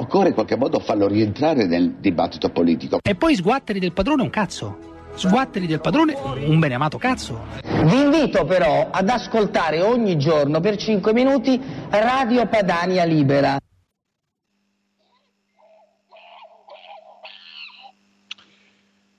Occorre in qualche modo farlo rientrare nel dibattito politico. E poi sguatteri del padrone un cazzo. Sguatteri del padrone un beneamato cazzo. Vi invito però ad ascoltare ogni giorno per 5 minuti Radio Padania Libera.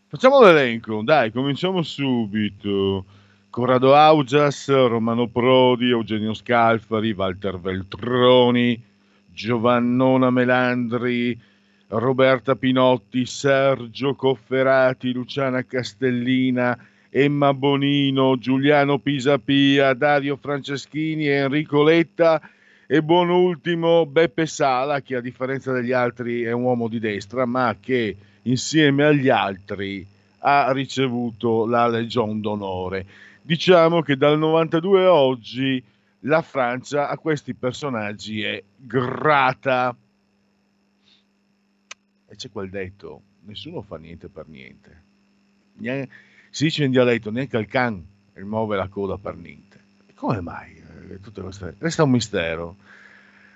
Facciamo l'elenco, dai, cominciamo subito. Corrado Augias, Romano Prodi, Eugenio Scalfari, Walter Veltroni, Giovannona Melandri, Roberta Pinotti, Sergio Cofferati, Luciana Castellina, Emma Bonino, Giuliano Pisapia, Dario Franceschini, Enrico Letta e buon ultimo Beppe Sala che a differenza degli altri è un uomo di destra ma che insieme agli altri ha ricevuto la Legion d'onore. Diciamo che dal 92 a oggi la Francia a questi personaggi è grata. E c'è quel detto, nessuno fa niente per niente. Si dice in dialetto, neanche il can muove la coda per niente. E come mai? Eh, queste... Resta un mistero.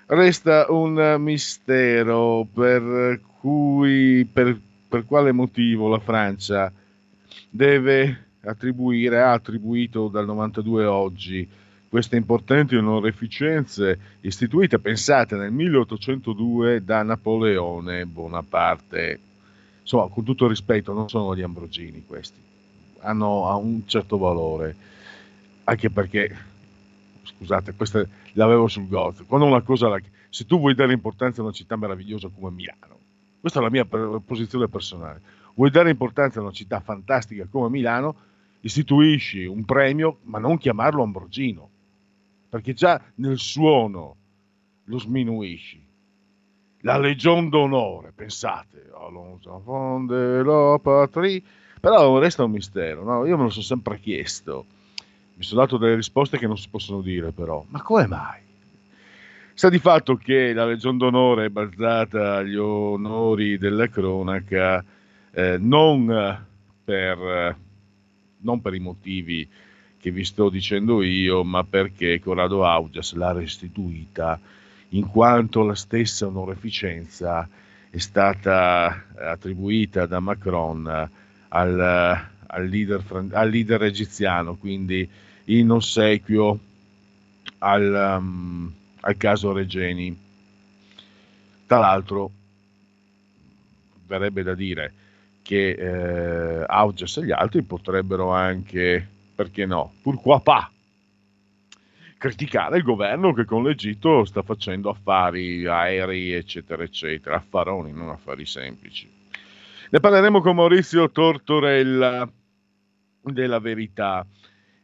Resta un mistero per cui, per, per quale motivo la Francia deve attribuire, ha attribuito dal 92 a oggi queste importanti onorificenze istituite, pensate, nel 1802 da Napoleone Bonaparte. Insomma, con tutto rispetto, non sono gli ambrogini questi, hanno un certo valore, anche perché, scusate, questa l'avevo sul gozzo, quando una cosa, se tu vuoi dare importanza a una città meravigliosa come Milano, questa è la mia posizione personale, vuoi dare importanza a una città fantastica come Milano, istituisci un premio, ma non chiamarlo Ambrogino, perché già nel suono lo sminuisci. La Legion d'onore, pensate, la patrie, però resta un mistero, no? io me lo sono sempre chiesto, mi sono dato delle risposte che non si possono dire però, ma come mai? Sta di fatto che la Legion d'onore è basata agli onori della cronaca eh, non, per, non per i motivi che vi sto dicendo io, ma perché Corrado Augias l'ha restituita in quanto la stessa onorificenza è stata attribuita da Macron al, al, leader, al leader, egiziano, quindi in ossequio al, um, al caso Regeni. Tra l'altro, verrebbe da dire che eh, Augias e gli altri potrebbero anche perché no? Pourquoi pas? Criticare il governo che con l'Egitto sta facendo affari aerei, eccetera, eccetera, affaroni, non affari semplici. Ne parleremo con Maurizio Tortorella della verità,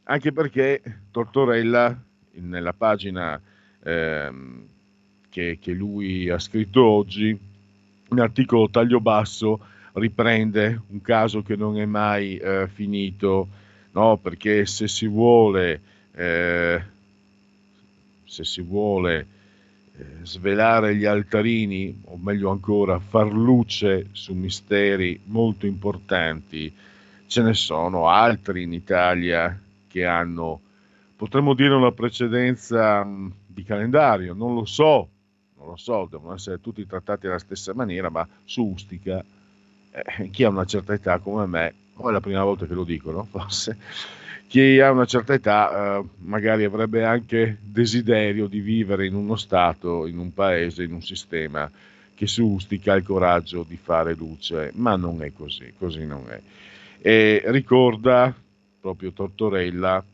anche perché Tortorella, nella pagina ehm, che, che lui ha scritto oggi, un articolo taglio basso, riprende un caso che non è mai eh, finito no? perché se si vuole, eh, se si vuole eh, svelare gli altarini, o meglio ancora, far luce su misteri molto importanti, ce ne sono altri in Italia che hanno, potremmo dire, una precedenza mh, di calendario, non lo so, non lo so, devono essere tutti trattati alla stessa maniera, ma su Ustica, eh, chi ha una certa età come me o è la prima volta che lo dicono, forse, chi ha una certa età eh, magari avrebbe anche desiderio di vivere in uno Stato, in un paese, in un sistema che sustica il coraggio di fare luce, ma non è così, così non è. E ricorda proprio Tortorella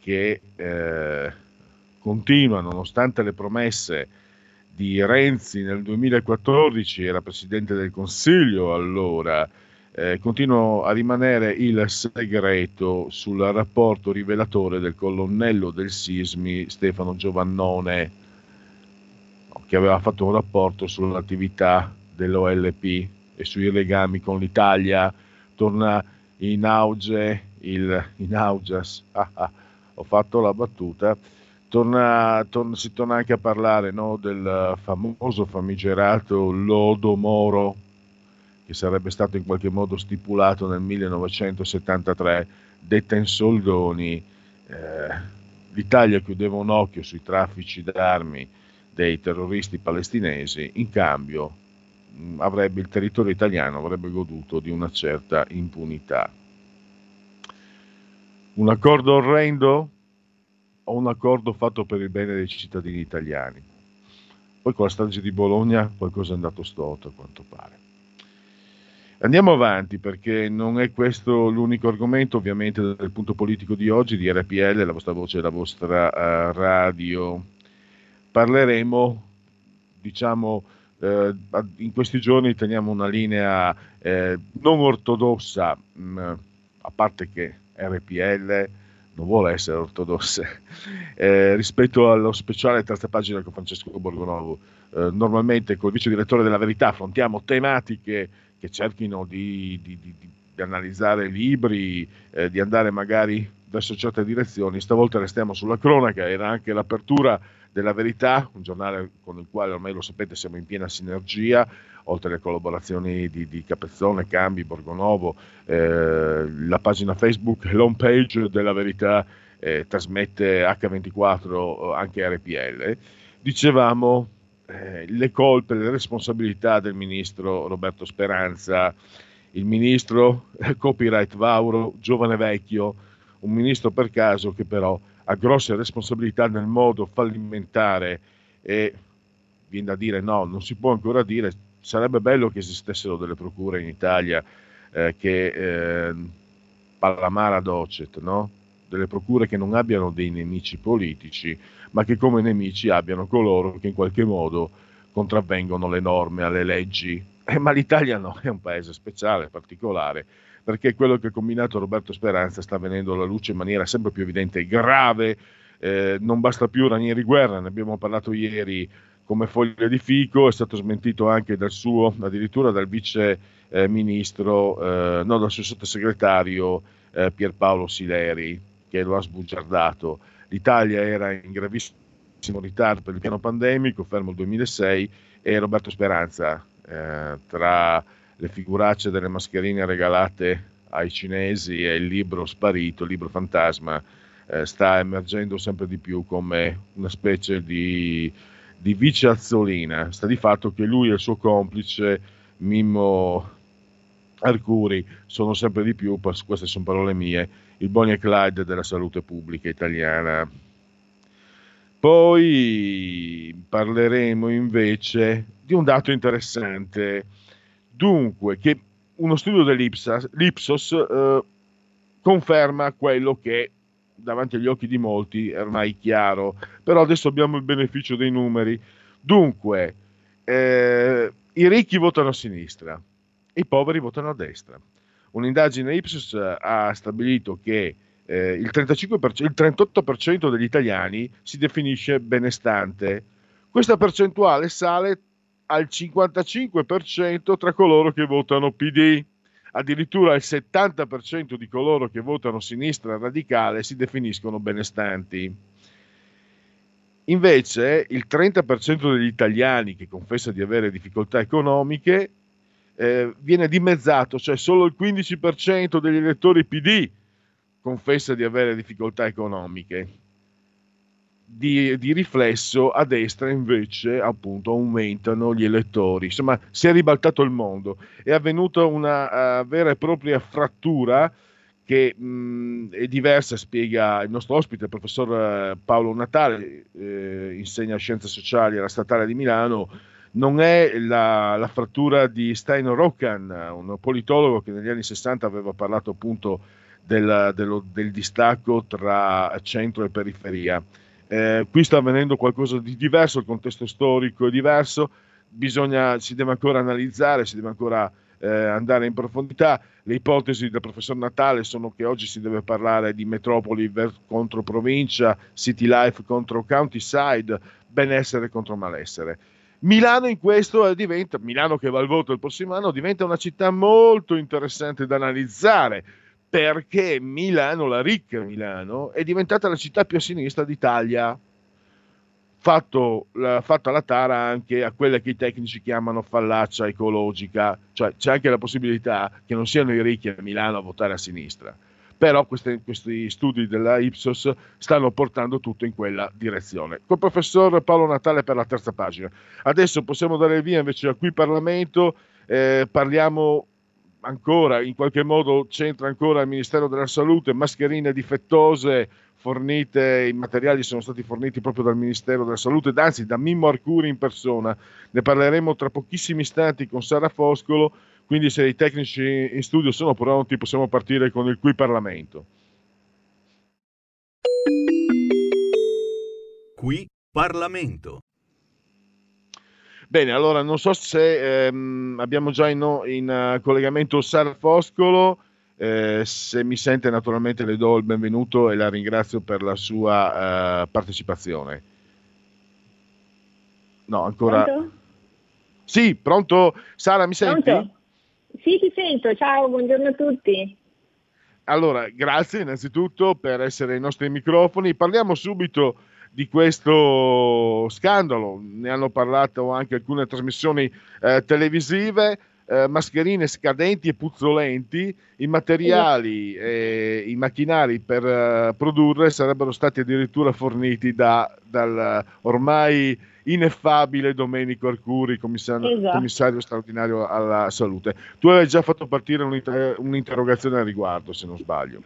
che eh, continua, nonostante le promesse di Renzi nel 2014, era Presidente del Consiglio allora, eh, continua a rimanere il segreto sul rapporto rivelatore del colonnello del Sismi Stefano Giovannone, che aveva fatto un rapporto sull'attività dell'OLP e sui legami con l'Italia. Torna in auge il in auges, ah, ah, ho fatto la battuta. Torna, torna, si torna anche a parlare no, del famoso famigerato Lodo Moro, che sarebbe stato in qualche modo stipulato nel 1973, detta in soldoni, eh, l'Italia chiudeva un occhio sui traffici d'armi dei terroristi palestinesi, in cambio mh, avrebbe, il territorio italiano avrebbe goduto di una certa impunità. Un accordo orrendo o un accordo fatto per il bene dei cittadini italiani? Poi con la strage di Bologna qualcosa è andato storto a quanto pare. Andiamo avanti perché non è questo l'unico argomento, ovviamente, del punto politico di oggi, di RPL, la vostra voce e la vostra uh, radio. Parleremo, diciamo, eh, in questi giorni teniamo una linea eh, non ortodossa, mh, mm, a parte che RPL non vuole essere ortodossa, eh, rispetto allo speciale terza pagina con Francesco Borgonovo. Eh, normalmente col vice direttore della Verità affrontiamo tematiche che cerchino di, di, di, di analizzare libri, eh, di andare magari verso certe direzioni. Stavolta restiamo sulla cronaca, era anche l'apertura della Verità, un giornale con il quale ormai lo sapete siamo in piena sinergia, oltre alle collaborazioni di, di Capezzone, Cambi, Borgonovo, eh, la pagina Facebook, l'home page della Verità eh, trasmette H24 anche RPL. Dicevamo eh, le colpe, le responsabilità del ministro Roberto Speranza, il ministro eh, copyright Vauro, giovane vecchio, un ministro per caso che però ha grosse responsabilità nel modo fallimentare e viene da dire no, non si può ancora dire, sarebbe bello che esistessero delle procure in Italia eh, che eh, pallamara docet, no? Delle procure che non abbiano dei nemici politici, ma che come nemici abbiano coloro che in qualche modo contravvengono le norme, alle leggi. Eh, ma l'Italia no, è un paese speciale, particolare, perché quello che ha combinato Roberto Speranza sta venendo alla luce in maniera sempre più evidente e grave. Eh, non basta più Ranieri Guerra, ne abbiamo parlato ieri come foglia di fico, è stato smentito anche dal suo, addirittura dal vice eh, ministro, eh, no, dal suo sottosegretario eh, Pierpaolo Sileri, che lo ha sbugiardato. L'Italia era in gravissimo ritardo per il piano pandemico, fermo il 2006, e Roberto Speranza, eh, tra le figuracce delle mascherine regalate ai cinesi e il libro sparito, il libro fantasma, eh, sta emergendo sempre di più come una specie di, di vice Azzolina. Sta di fatto che lui e il suo complice Mimmo Arcuri sono sempre di più, queste sono parole mie, il Bonnie e Clyde della salute pubblica italiana. Poi parleremo invece di un dato interessante, dunque che uno studio dell'Ipsos eh, conferma quello che davanti agli occhi di molti è ormai chiaro, però adesso abbiamo il beneficio dei numeri. Dunque, eh, i ricchi votano a sinistra, i poveri votano a destra. Un'indagine Ipsos ha stabilito che eh, il, 35%, il 38% degli italiani si definisce benestante. Questa percentuale sale al 55% tra coloro che votano PD. Addirittura il 70% di coloro che votano sinistra radicale si definiscono benestanti. Invece il 30% degli italiani che confessa di avere difficoltà economiche eh, viene dimezzato, cioè solo il 15% degli elettori PD confessa di avere difficoltà economiche. di, di, riflesso a destra invece appunto aumentano gli elettori. Insomma, si è ribaltato il mondo, è avvenuta una uh, vera e propria frattura che mh, è diversa, spiega il nostro ospite, il professor eh, Paolo Natale, eh, insegna scienze sociali alla Statale di Milano, non è la, la frattura di Steino Roccan, un politologo che negli anni 60 aveva parlato appunto del, dello, del distacco tra centro e periferia. Eh, qui sta avvenendo qualcosa di diverso, il contesto storico è diverso, bisogna, si deve ancora analizzare, si deve ancora eh, andare in profondità. Le ipotesi del professor Natale sono che oggi si deve parlare di metropoli contro provincia, city life contro countryside, benessere contro malessere. Milano in questo diventa, Milano che va al voto il prossimo anno, diventa una città molto interessante da analizzare perché Milano, la ricca Milano, è diventata la città più a sinistra d'Italia. Fatto, la, fatta la tara anche a quelle che i tecnici chiamano fallaccia ecologica, cioè c'è anche la possibilità che non siano i ricchi a Milano a votare a sinistra, però queste, questi studi della Ipsos stanno portando tutto in quella direzione. Col professor Paolo Natale per la terza pagina. Adesso possiamo dare via invece a qui Parlamento, eh, parliamo ancora, in qualche modo c'entra ancora il Ministero della Salute, mascherine difettose fornite, i materiali sono stati forniti proprio dal Ministero della Salute, anzi da Mimmo Arcuri in persona. Ne parleremo tra pochissimi istanti con Sara Foscolo, quindi se i tecnici in studio sono pronti possiamo partire con il qui Parlamento. Qui Parlamento. Bene, allora non so se ehm, abbiamo già in, in uh, collegamento Sara Foscolo, eh, se mi sente naturalmente le do il benvenuto e la ringrazio per la sua uh, partecipazione. No, ancora... Pronto? Sì, pronto? Sara, mi senti? Sì, ti sento, ciao, buongiorno a tutti. Allora, grazie innanzitutto per essere ai nostri microfoni. Parliamo subito di questo scandalo, ne hanno parlato anche alcune trasmissioni eh, televisive, eh, mascherine scadenti e puzzolenti, i materiali e i macchinari per uh, produrre sarebbero stati addirittura forniti da, dal ormai ineffabile Domenico Arcuri, commissario, esatto. commissario straordinario alla salute. Tu hai già fatto partire un'inter- un'interrogazione al riguardo, se non sbaglio.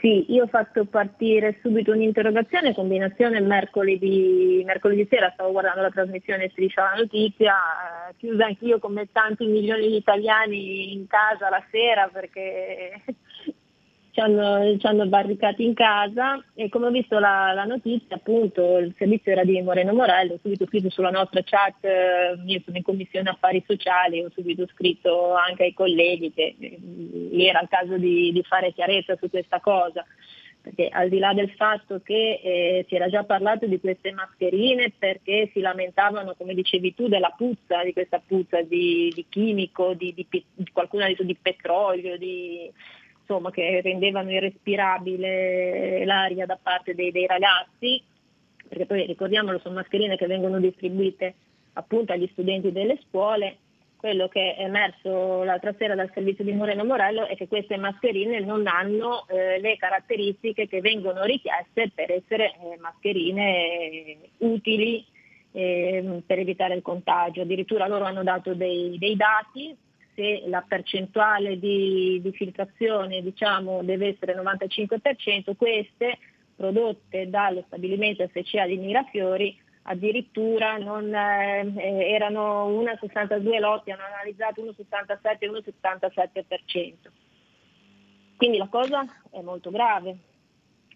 Sì, io ho fatto partire subito un'interrogazione, combinazione mercoledì, mercoledì sera, stavo guardando la trasmissione Striscia la Notizia, eh, chiusa anch'io come tanti milioni di italiani in casa la sera perché ci hanno, ci hanno, barricati in casa e come ho visto la, la, notizia appunto il servizio era di Moreno Morello, ho subito scritto sulla nostra chat, eh, io sono in commissione affari sociali, ho subito scritto anche ai colleghi che eh, era il caso di, di fare chiarezza su questa cosa perché al di là del fatto che eh, si era già parlato di queste mascherine perché si lamentavano, come dicevi tu, della puzza, di questa puzza di, di chimico, di, di, di qualcuno ha detto di petrolio, di, insomma, che rendevano irrespirabile l'aria da parte dei, dei ragazzi, perché poi ricordiamolo sono mascherine che vengono distribuite appunto agli studenti delle scuole. Quello che è emerso l'altra sera dal servizio di Moreno Morello è che queste mascherine non hanno eh, le caratteristiche che vengono richieste per essere eh, mascherine utili eh, per evitare il contagio. Addirittura loro hanno dato dei, dei dati se la percentuale di, di filtrazione diciamo, deve essere 95%, queste prodotte dallo stabilimento FCA di Mirafiori addirittura non, eh, erano 1,62 lotti, hanno analizzato 1,67 e 1,77%. Quindi la cosa è molto grave.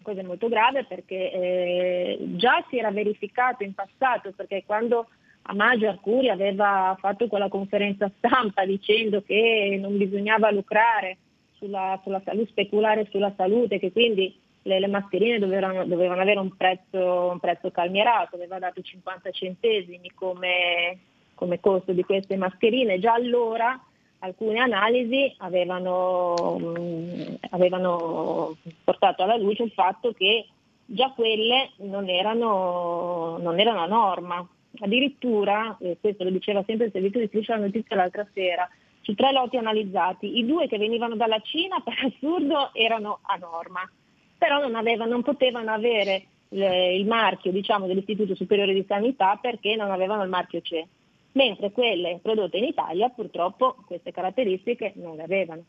Cosa è molto grave perché eh, già si era verificato in passato, perché quando a maggio Arcuri aveva fatto quella conferenza stampa dicendo che non bisognava lucrare sulla, sulla salute, speculare sulla salute, che quindi le, le mascherine dovevano, dovevano, avere un prezzo, un prezzo, calmierato, aveva dato 50 centesimi come, come costo di queste mascherine. Già allora alcune analisi avevano, mh, avevano, portato alla luce il fatto che già quelle non erano, non erano a norma, Addirittura, eh, questo lo diceva sempre il servizio di striscia la notizia l'altra sera, su tre lotti analizzati, i due che venivano dalla Cina per assurdo erano a norma, però non, aveva, non potevano avere le, il marchio diciamo, dell'Istituto Superiore di Sanità perché non avevano il marchio CE, mentre quelle prodotte in Italia purtroppo queste caratteristiche non le avevano.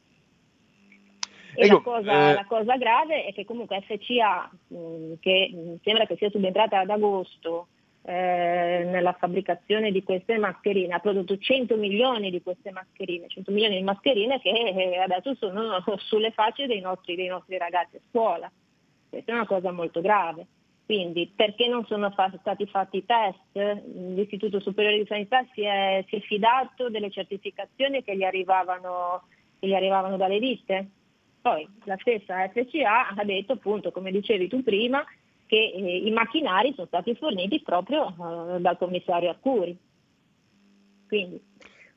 E ecco, la, cosa, eh... la, cosa, grave è che comunque FCA, mh, che mh, sembra che sia subentrata ad agosto eh, nella fabbricazione di queste mascherine, ha prodotto 100 milioni di queste mascherine, 100 milioni di mascherine che eh, adesso sono sulle facce dei nostri, dei nostri ragazzi a scuola. Questa è una cosa molto grave. Quindi perché non sono fa- stati fatti i test? L'Istituto Superiore di Sanità si è, si è fidato delle certificazioni che gli arrivavano, che gli arrivavano dalle ditte? Poi la stessa FCA ha detto appunto, come dicevi tu prima, che eh, i macchinari sono stati forniti proprio eh, dal commissario Arcuri. Quindi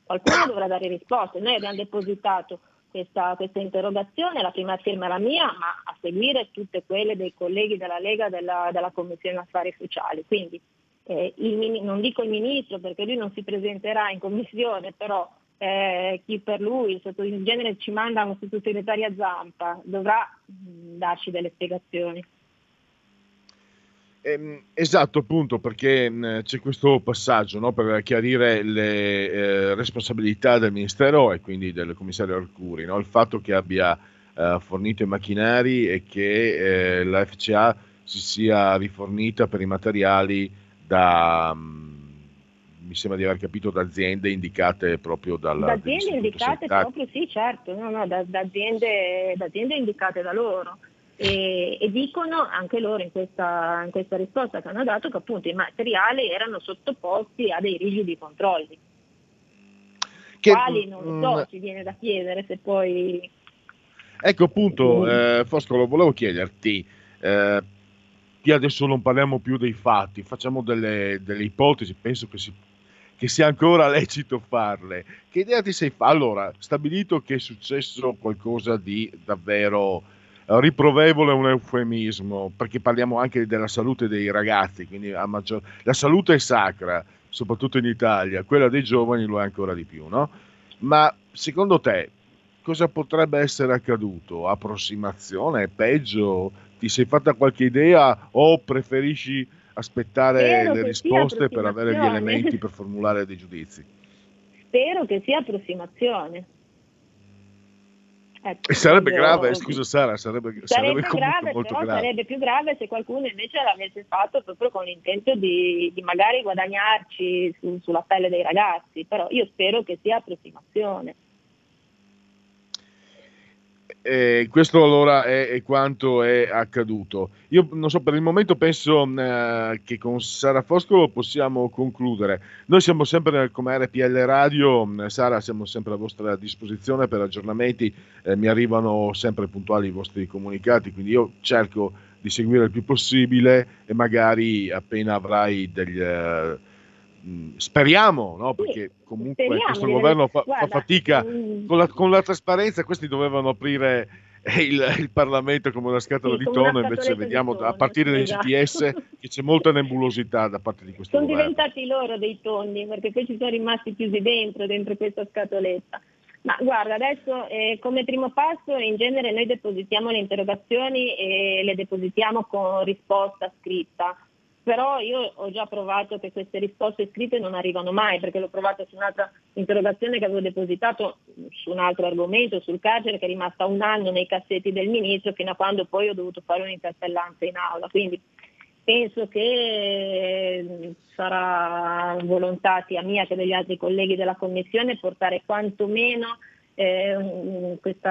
qualcuno dovrà dare risposte. Noi abbiamo depositato questa, questa, interrogazione, la prima firma la mia, ma a seguire tutte quelle dei colleghi della Lega della, della Commissione Affari Sociali. Quindi eh, il, non dico il Ministro perché lui non si presenterà in Commissione, però eh, chi per lui, in genere ci manda un sottosegretario a Zampa, dovrà mh, darci delle spiegazioni. Eh, esatto, appunto, perché mh, c'è questo passaggio no, per chiarire le eh, responsabilità del Ministero e quindi del commissario Arcuri, no? il fatto che abbia eh, fornito i macchinari e che eh, la FCA si sia rifornita per i materiali da... Mh, mi sembra di aver capito da aziende indicate proprio dal da aziende indicate proprio sì certo no, no, da, da, aziende, da, aziende, indicate da loro e, e dicono anche loro in questa, in questa, risposta che hanno dato che appunto i materiali erano sottoposti a dei rigidi controlli che, quali non lo so, mm, ci viene da chiedere se poi ecco appunto mm. eh, Foscolo volevo chiederti eh, adesso non parliamo più dei fatti, facciamo delle, delle ipotesi, penso che si che sia ancora lecito farle. Che idea ti sei fatta? Allora, stabilito che è successo qualcosa di davvero riprovevole, un eufemismo, perché parliamo anche della salute dei ragazzi, quindi maggior... la salute è sacra, soprattutto in Italia, quella dei giovani lo è ancora di più, no? Ma secondo te cosa potrebbe essere accaduto? Approssimazione? Peggio? Ti sei fatta qualche idea o preferisci aspettare le risposte per avere gli elementi per formulare dei giudizi. Spero che sia approssimazione. Ecco, sarebbe io... grave, scusa Sara, sarebbe, sarebbe, sarebbe grave, molto però grave. sarebbe più grave se qualcuno invece l'avesse fatto proprio con l'intento di, di magari guadagnarci su, sulla pelle dei ragazzi, però io spero che sia approssimazione. Eh, questo allora è, è, quanto è accaduto. Io non so, per il momento penso eh, che con Sara Foscolo possiamo concludere. Noi siamo sempre come RPL Radio, Sara, siamo sempre a vostra disposizione per aggiornamenti, eh, mi arrivano sempre puntuali i vostri comunicati, quindi io cerco di seguire il più possibile e magari appena avrai degli eh, speriamo, no? perché comunque speriamo, questo governo fa, guarda, fa fatica mm. con, la, con, la, trasparenza, questi dovevano aprire il, il Parlamento come una scatola sì, di tonno, invece vediamo a partire dai esatto. GTS che c'è molta nebulosità da parte di questo sono governo. Sono diventati loro dei tonni, perché poi ci sono rimasti chiusi dentro, dentro questa scatoletta. Ma guarda, adesso eh, come primo passo in genere noi depositiamo le interrogazioni e le depositiamo con risposta scritta però io ho già provato che queste risposte scritte non arrivano mai, perché l'ho provato su un'altra interrogazione che avevo depositato su un altro argomento, sul carcere, che è rimasta un anno nei cassetti del ministro, fino a quando poi ho dovuto fare un'interpellanza in aula. Quindi penso che sarà volontà sia mia che degli altri colleghi della Commissione portare quantomeno eh, questo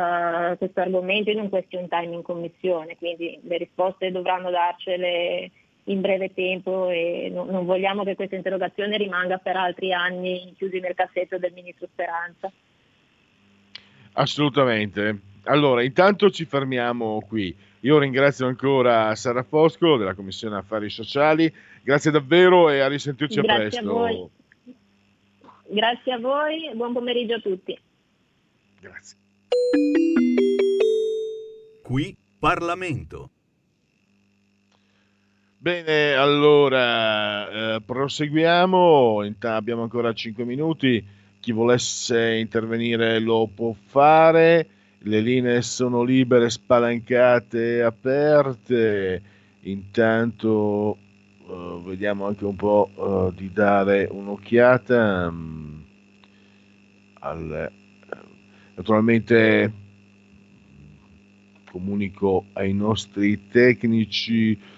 argomento in un question time in Commissione, quindi le risposte dovranno darcele in breve tempo e no, non vogliamo che questa interrogazione rimanga per altri anni chiusi nel cassetto del Ministro Speranza. Assolutamente. Allora, intanto ci fermiamo qui. Io ringrazio ancora Sara Fosco della Commissione Affari Sociali. Grazie davvero e a risentirci Grazie a presto. A voi. Grazie a voi e buon pomeriggio a tutti. Grazie. Qui Parlamento. Bene, allora eh, proseguiamo, abbiamo ancora 5 minuti, chi volesse intervenire lo può fare, le linee sono libere, spalancate, aperte, intanto uh, vediamo anche un po' uh, di dare un'occhiata um, al, naturalmente comunico ai nostri tecnici eh,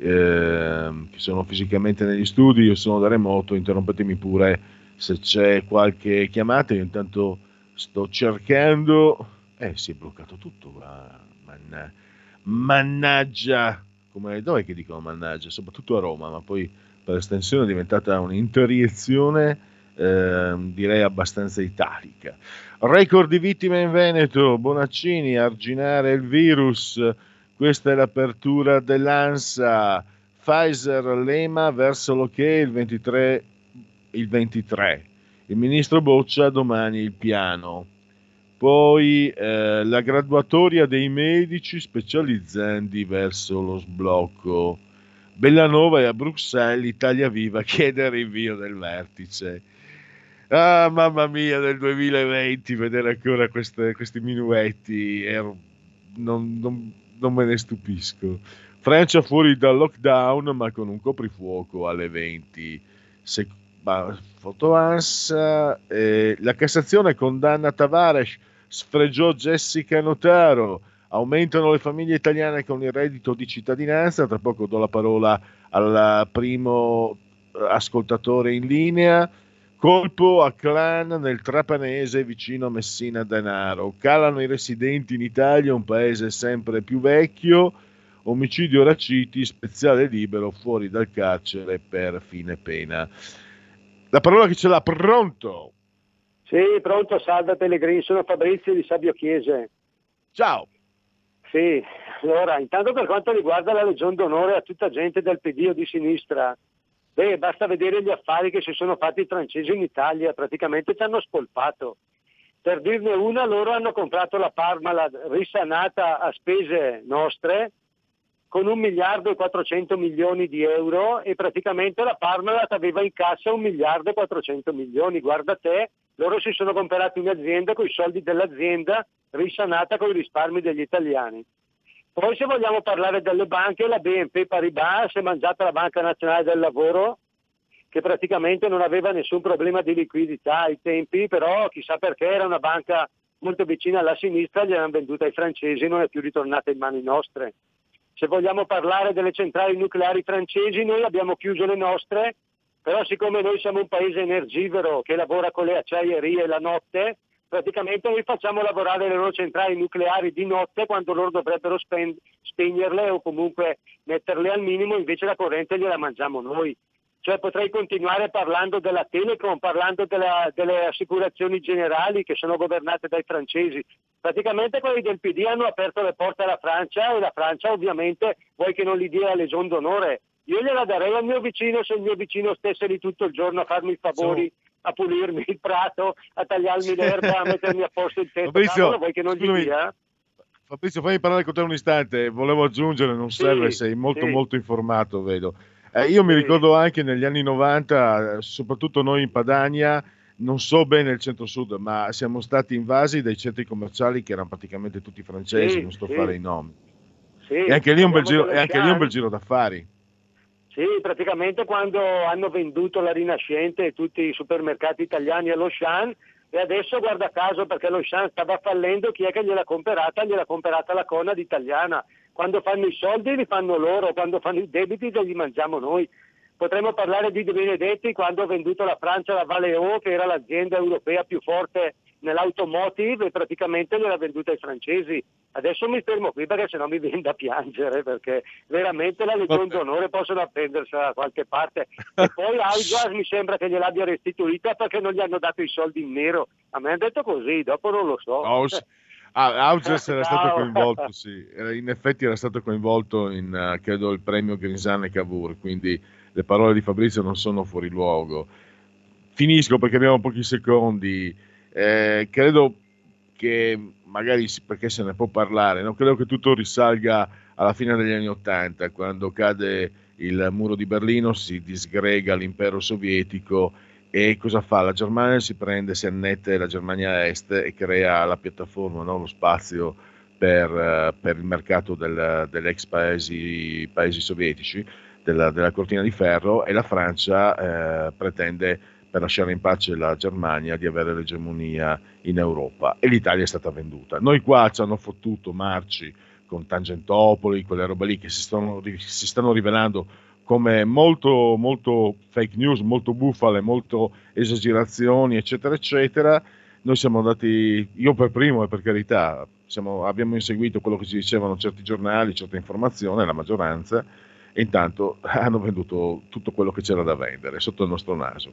che sono fisicamente negli studi, io sono da remoto, interrompetemi pure se c'è qualche chiamata, io intanto sto cercando, eh si è bloccato tutto, manna, mannaggia, come dove che dicono mannaggia, soprattutto a Roma, ma poi per estensione è diventata un'interiezione eh, direi abbastanza italica. Record di vittime in Veneto, Bonaccini, arginare il virus, questa è l'apertura dell'ANSA, Pfizer Lema verso l'ok il 23, il 23. Il ministro Boccia domani il piano. Poi eh, la graduatoria dei medici specializzanti verso lo sblocco. Bellanova e a Bruxelles Italia Viva chiede il rinvio del vertice. Ah, mamma mia, del 2020, vedere ancora queste, questi minuetti, ero, non, non, non, me ne stupisco. Francia fuori dal lockdown, ma con un coprifuoco alle 20. Se, fotoansa, eh, la Cassazione condanna Tavares, sfregiò Jessica Notaro, aumentano le famiglie italiane con il reddito di cittadinanza, tra poco do la parola al primo ascoltatore in linea. Colpo a clan nel Trapanese vicino a Messina Denaro. Calano i residenti in Italia, un paese sempre più vecchio. Omicidio Raciti, speziale libero fuori dal carcere per fine pena. La parola che ce l'ha, pronto? Sì, pronto, salve Pellegrini, sono Fabrizio di Sabio Chiese. Ciao. Sì, allora, intanto per quanto riguarda la Legion d'Onore a tutta gente del PD o di sinistra, Beh, basta vedere gli affari che si sono fatti i francesi in Italia, praticamente ci hanno spolpato. Per dirne una, loro hanno comprato la Parmalat risanata a spese nostre con un miliardo e 400 milioni di euro e praticamente la Parmalat aveva in cassa un miliardo e 400 milioni. Guarda te, loro si sono comprati un'azienda con i soldi dell'azienda risanata con i risparmi degli italiani. Poi se vogliamo parlare delle banche, la BNP Paribas si è mangiata la Banca Nazionale del Lavoro, che praticamente non aveva nessun problema di liquidità ai tempi, però chissà perché era una banca molto vicina alla sinistra, gliel'hanno venduta ai francesi e non è più ritornata in mani nostre. Se vogliamo parlare delle centrali nucleari francesi, noi abbiamo chiuso le nostre, però siccome noi siamo un paese energivoro che lavora con le acciaierie la notte, praticamente noi facciamo lavorare le loro centrali nucleari di notte quando loro dovrebbero spen- spegnerle o comunque metterle al minimo, invece la corrente gliela mangiamo noi. Cioè potrei continuare parlando della Telecom, parlando della, delle assicurazioni generali che sono governate dai francesi. Praticamente quelli del PD hanno aperto le porte alla Francia e la Francia ovviamente vuoi che non gli dia la legion d'onore. Io gliela darei al mio vicino se il mio vicino stesse lì tutto il giorno a farmi i favori. So a pulirmi il prato, a tagliarmi l'erba, a mettermi a posto il tetto. Fabrizio, Cavolo, vuoi che non gli dia? Fabrizio, fammi parlare con te un istante, volevo aggiungere, non sì, serve, sei molto sì. molto informato, vedo. Eh, io mi sì. ricordo anche negli anni 90, soprattutto noi in Padania, non so bene il centro-sud, ma siamo stati invasi dai centri commerciali che erano praticamente tutti francesi, non sto a fare i nomi. e anche lì un bel giro, anche lì un bel giro d'affari. Sì, praticamente quando hanno venduto la Rinascente e tutti i supermercati italiani allo Shan e adesso guarda caso perché lo Shan stava fallendo, chi è che gliel'ha comprata? Gliel'ha comprata la Conad italiana. Quando fanno i soldi li fanno loro, quando fanno i debiti li mangiamo noi. Potremmo parlare di De Benedetti quando ha venduto la Francia la Valeo, che era l'azienda europea più forte nell'automotive e praticamente gliel'ha venduta ai francesi. Adesso mi fermo qui perché sennò mi viene da piangere perché veramente la Legion d'Onore possono appendersela da qualche parte. E poi Algas mi sembra che gliel'abbia restituita perché non gli hanno dato i soldi in nero. A me hanno detto così, dopo non lo so. No, Ah, Auges era stato coinvolto, sì, in effetti era stato coinvolto in, uh, credo, il premio Grinzane Cavour, quindi le parole di Fabrizio non sono fuori luogo. Finisco perché abbiamo pochi secondi. Eh, credo che magari perché se ne può parlare, no? credo che tutto risalga alla fine degli anni Ottanta, quando cade il muro di Berlino, si disgrega l'impero sovietico e cosa fa? La Germania si prende, si annette la Germania Est e crea la piattaforma, no? lo spazio per, eh, per il mercato del, dell'ex paesi, paesi sovietici, della, della, cortina di ferro e la Francia eh, pretende per lasciare in pace la Germania di avere l'egemonia in Europa e l'Italia è stata venduta. Noi qua ci hanno fottuto marci con Tangentopoli, quelle robe lì che si stanno, si stanno rivelando come molto, molto fake news, molto bufale, molto esagerazioni, eccetera, eccetera. Noi siamo andati, io per primo e per carità, siamo, abbiamo inseguito quello che ci dicevano certi giornali, certe informazioni, la maggioranza, e intanto hanno venduto tutto quello che c'era da vendere sotto il nostro naso.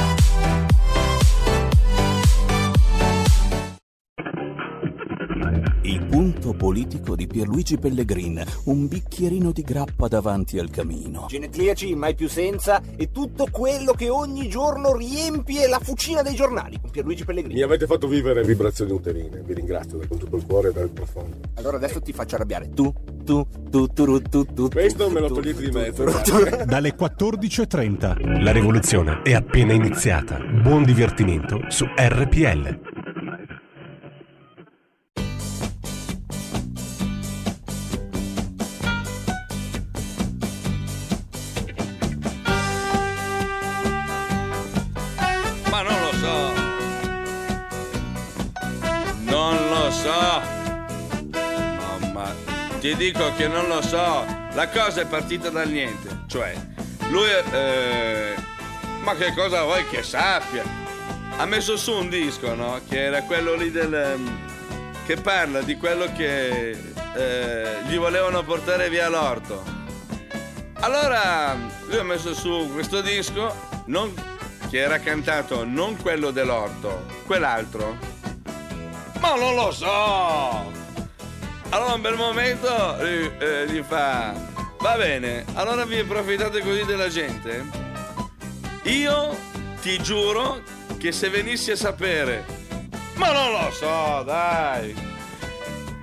Politico di Pierluigi Pellegrin, un bicchierino di grappa davanti al camino. Genetriaci, mai più senza, e tutto quello che ogni giorno riempie la fucina dei giornali con Pierluigi Pellegrin. Mi avete fatto vivere vibrazioni uterine, vi ringrazio con tutto il cuore e dal profondo. Allora adesso ti faccio arrabbiare. Tu, tu, tu, tu, tu, tu. Questo me lo togliete di mezzo. Dalle 14.30 la rivoluzione è appena iniziata. Buon divertimento su RPL. Ti dico che non lo so. La cosa è partita dal niente. Cioè, lui... Eh, ma che cosa vuoi che sappia? Ha messo su un disco, no? Che era quello lì del... Ehm, che parla di quello che eh, gli volevano portare via l'orto. Allora lui ha messo su questo disco non, che era cantato non quello dell'orto, quell'altro ma non lo so! Allora un bel momento eh, eh, gli fa, va bene, allora vi approfittate così della gente? Io ti giuro che se venissi a sapere, ma non lo so, dai!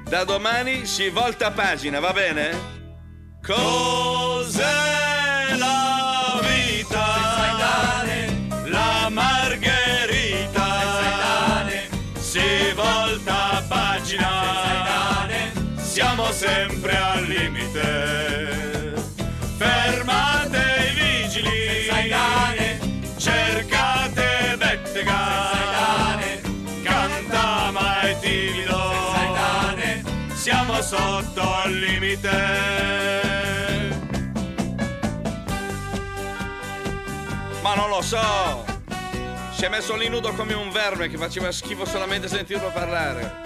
Da domani si volta pagina, va bene? Cos'è la sotto al limite. Ma non lo so, si è messo lì nudo come un verme che faceva schifo solamente sentirlo parlare.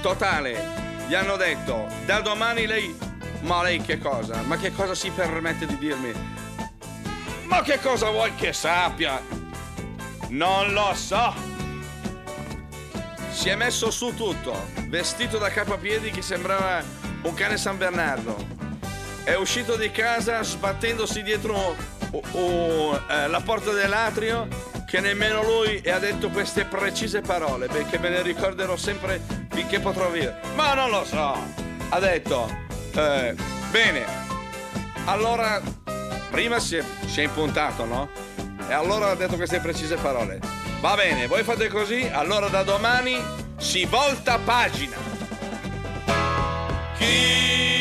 Totale, gli hanno detto, da domani lei... Ma lei che cosa? Ma che cosa si permette di dirmi? Ma che cosa vuoi che sappia? Non lo so. Si è messo su tutto, vestito da capo a piedi che sembrava un cane San Bernardo. È uscito di casa sbattendosi dietro o eh, la porta dell'atrio che nemmeno lui ha detto queste precise parole perché me ne ricorderò sempre finché potrò vivere ma non lo so ha detto eh, bene allora prima si è, si è impuntato no? e allora ha detto queste precise parole va bene voi fate così allora da domani si volta pagina. Chi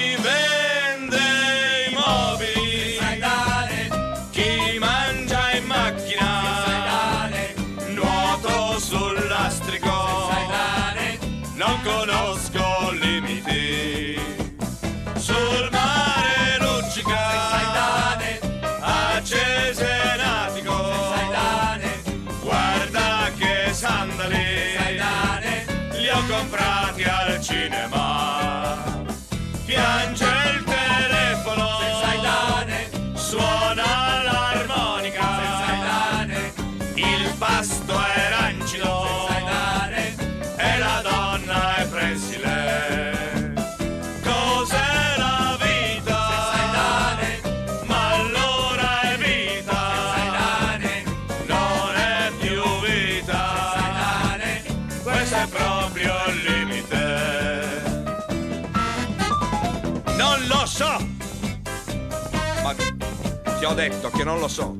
ti ho detto che non lo so.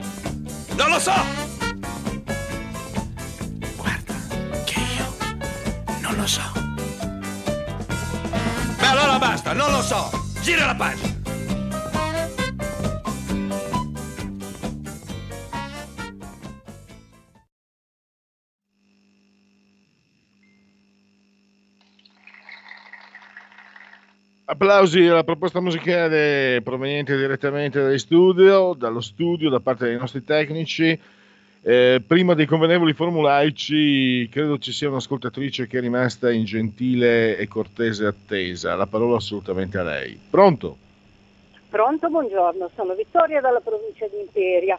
Non lo so! Guarda, che io non lo so. Beh, allora basta, non lo so. Gira la pagina. Applausi alla proposta musicale proveniente direttamente dai studio, dallo studio da parte dei nostri tecnici. Eh, prima dei convenevoli formulaici, credo ci sia un'ascoltatrice che è rimasta in gentile e cortese attesa. La parola assolutamente a lei. Pronto? Pronto, buongiorno, sono Vittoria dalla provincia di Imperia.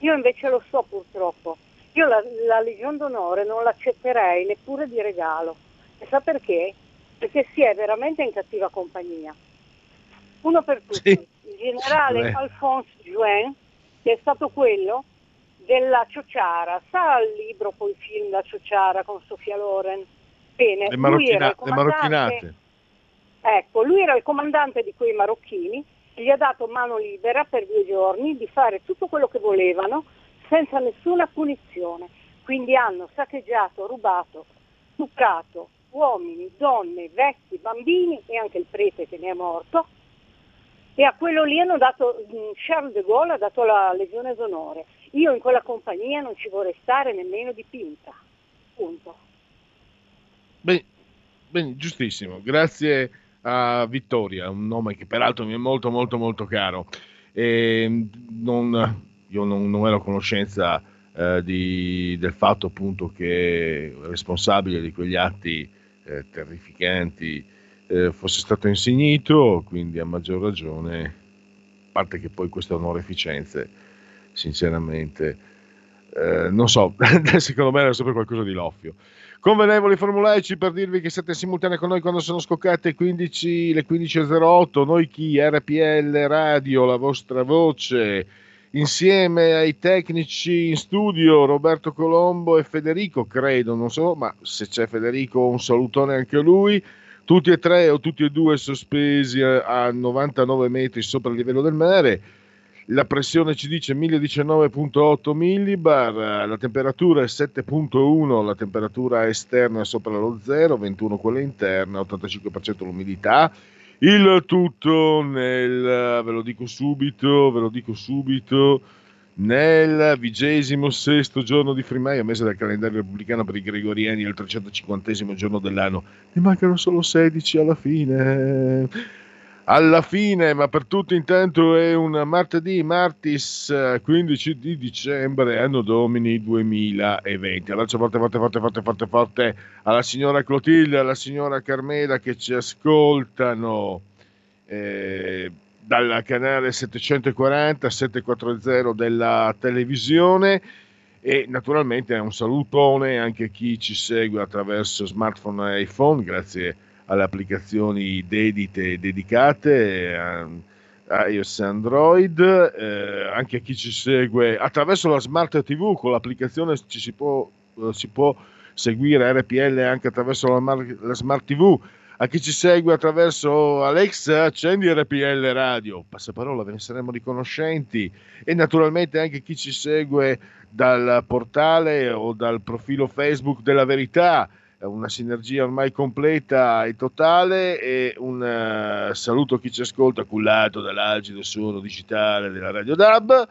Io invece lo so purtroppo. Io la, la Legion d'Onore non l'accetterei neppure di regalo. E sa perché? Perché si è veramente in cattiva compagnia. Uno per tutti, il generale Beh. Alphonse Juin, che è stato quello della Ciociara. Sa il libro, poi il film La Ciociara con Sofia Loren? Bene, Le, lui era marocchina- il le marocchinate. Ecco, lui era il comandante di quei marocchini, gli ha dato mano libera per due giorni di fare tutto quello che volevano senza nessuna punizione. Quindi hanno saccheggiato, rubato, stuprato uomini, donne, vecchi, bambini e anche il prete che ne è morto. E a quello lì hanno dato, mh, Charles de Gaulle ha dato la Legione d'Onore. Io in quella compagnia non ci vorrei stare nemmeno di pinta. Punto. Bene, bene, giustissimo. Grazie a Vittoria, un nome che peraltro mi è molto molto molto caro. E non- io non, non ero a conoscenza eh, di- del fatto appunto che il responsabile di quegli atti eh, terrificanti eh, fosse stato insignito, quindi a maggior ragione, a parte che poi queste onoreficenze, sinceramente, eh, non so, secondo me era sempre qualcosa di loffio. Convenevoli formulaici per dirvi che siete simultanei con noi quando sono scoccate 15, le 15.08, noi chi? RPL Radio, la vostra voce, insieme ai tecnici in studio Roberto Colombo e Federico, credo, non so, ma se c'è Federico un salutone anche a lui, tutti e tre o tutti e due sospesi a a 99 metri sopra il livello del mare. La pressione ci dice 1019.8 millibar, la temperatura è 7.1, la temperatura esterna è sopra lo 0, 21 quella interna, 85% l'umidità. Il tutto nel, ve lo dico subito, ve lo dico subito, nel vigesimo sesto giorno di Frimaio, mese del calendario repubblicano per i gregoriani, il 350 giorno dell'anno. Ne mancano solo 16 alla fine alla fine, ma per tutti intanto è un martedì, martis eh, 15 di dicembre, anno domini 2020. Abbraccio forte, forte, forte, forte, forte, forte alla signora Clotilde, alla signora Carmela che ci ascoltano eh, dal canale 740, 740 della televisione. E naturalmente un salutone anche a chi ci segue attraverso smartphone e iPhone, grazie alle applicazioni dedite e dedicate a, a iOS e Android, eh, anche a chi ci segue attraverso la Smart TV, con l'applicazione ci si può, eh, si può seguire RPL anche attraverso la, la Smart TV, a chi ci segue attraverso Alexa, accendi RPL Radio, passaparola, ve ne saremo riconoscenti, e naturalmente anche chi ci segue dal portale o dal profilo Facebook della Verità, una sinergia ormai completa e totale e un eh, saluto a chi ci ascolta cullato dall'agido suono digitale della Radio DAB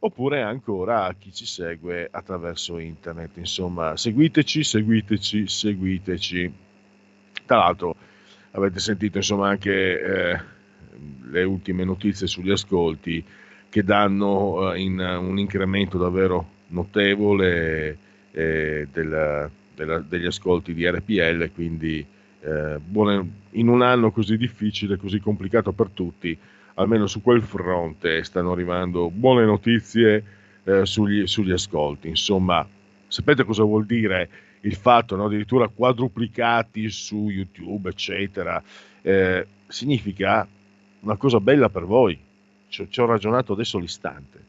oppure ancora a chi ci segue attraverso internet. Insomma, seguiteci, seguiteci, seguiteci. Tra l'altro avete sentito insomma anche eh, le ultime notizie sugli ascolti che danno eh, in un incremento davvero notevole eh, del- della- degli ascolti di RPL, quindi eh, buone- in un anno così difficile, così complicato per tutti, almeno su quel fronte stanno arrivando buone notizie eh, sugli, sugli ascolti. Insomma, sapete cosa vuol dire il fatto, no? addirittura quadruplicati su YouTube, eccetera, eh, significa una cosa bella per voi. Ci, ci ho ragionato adesso all'istante.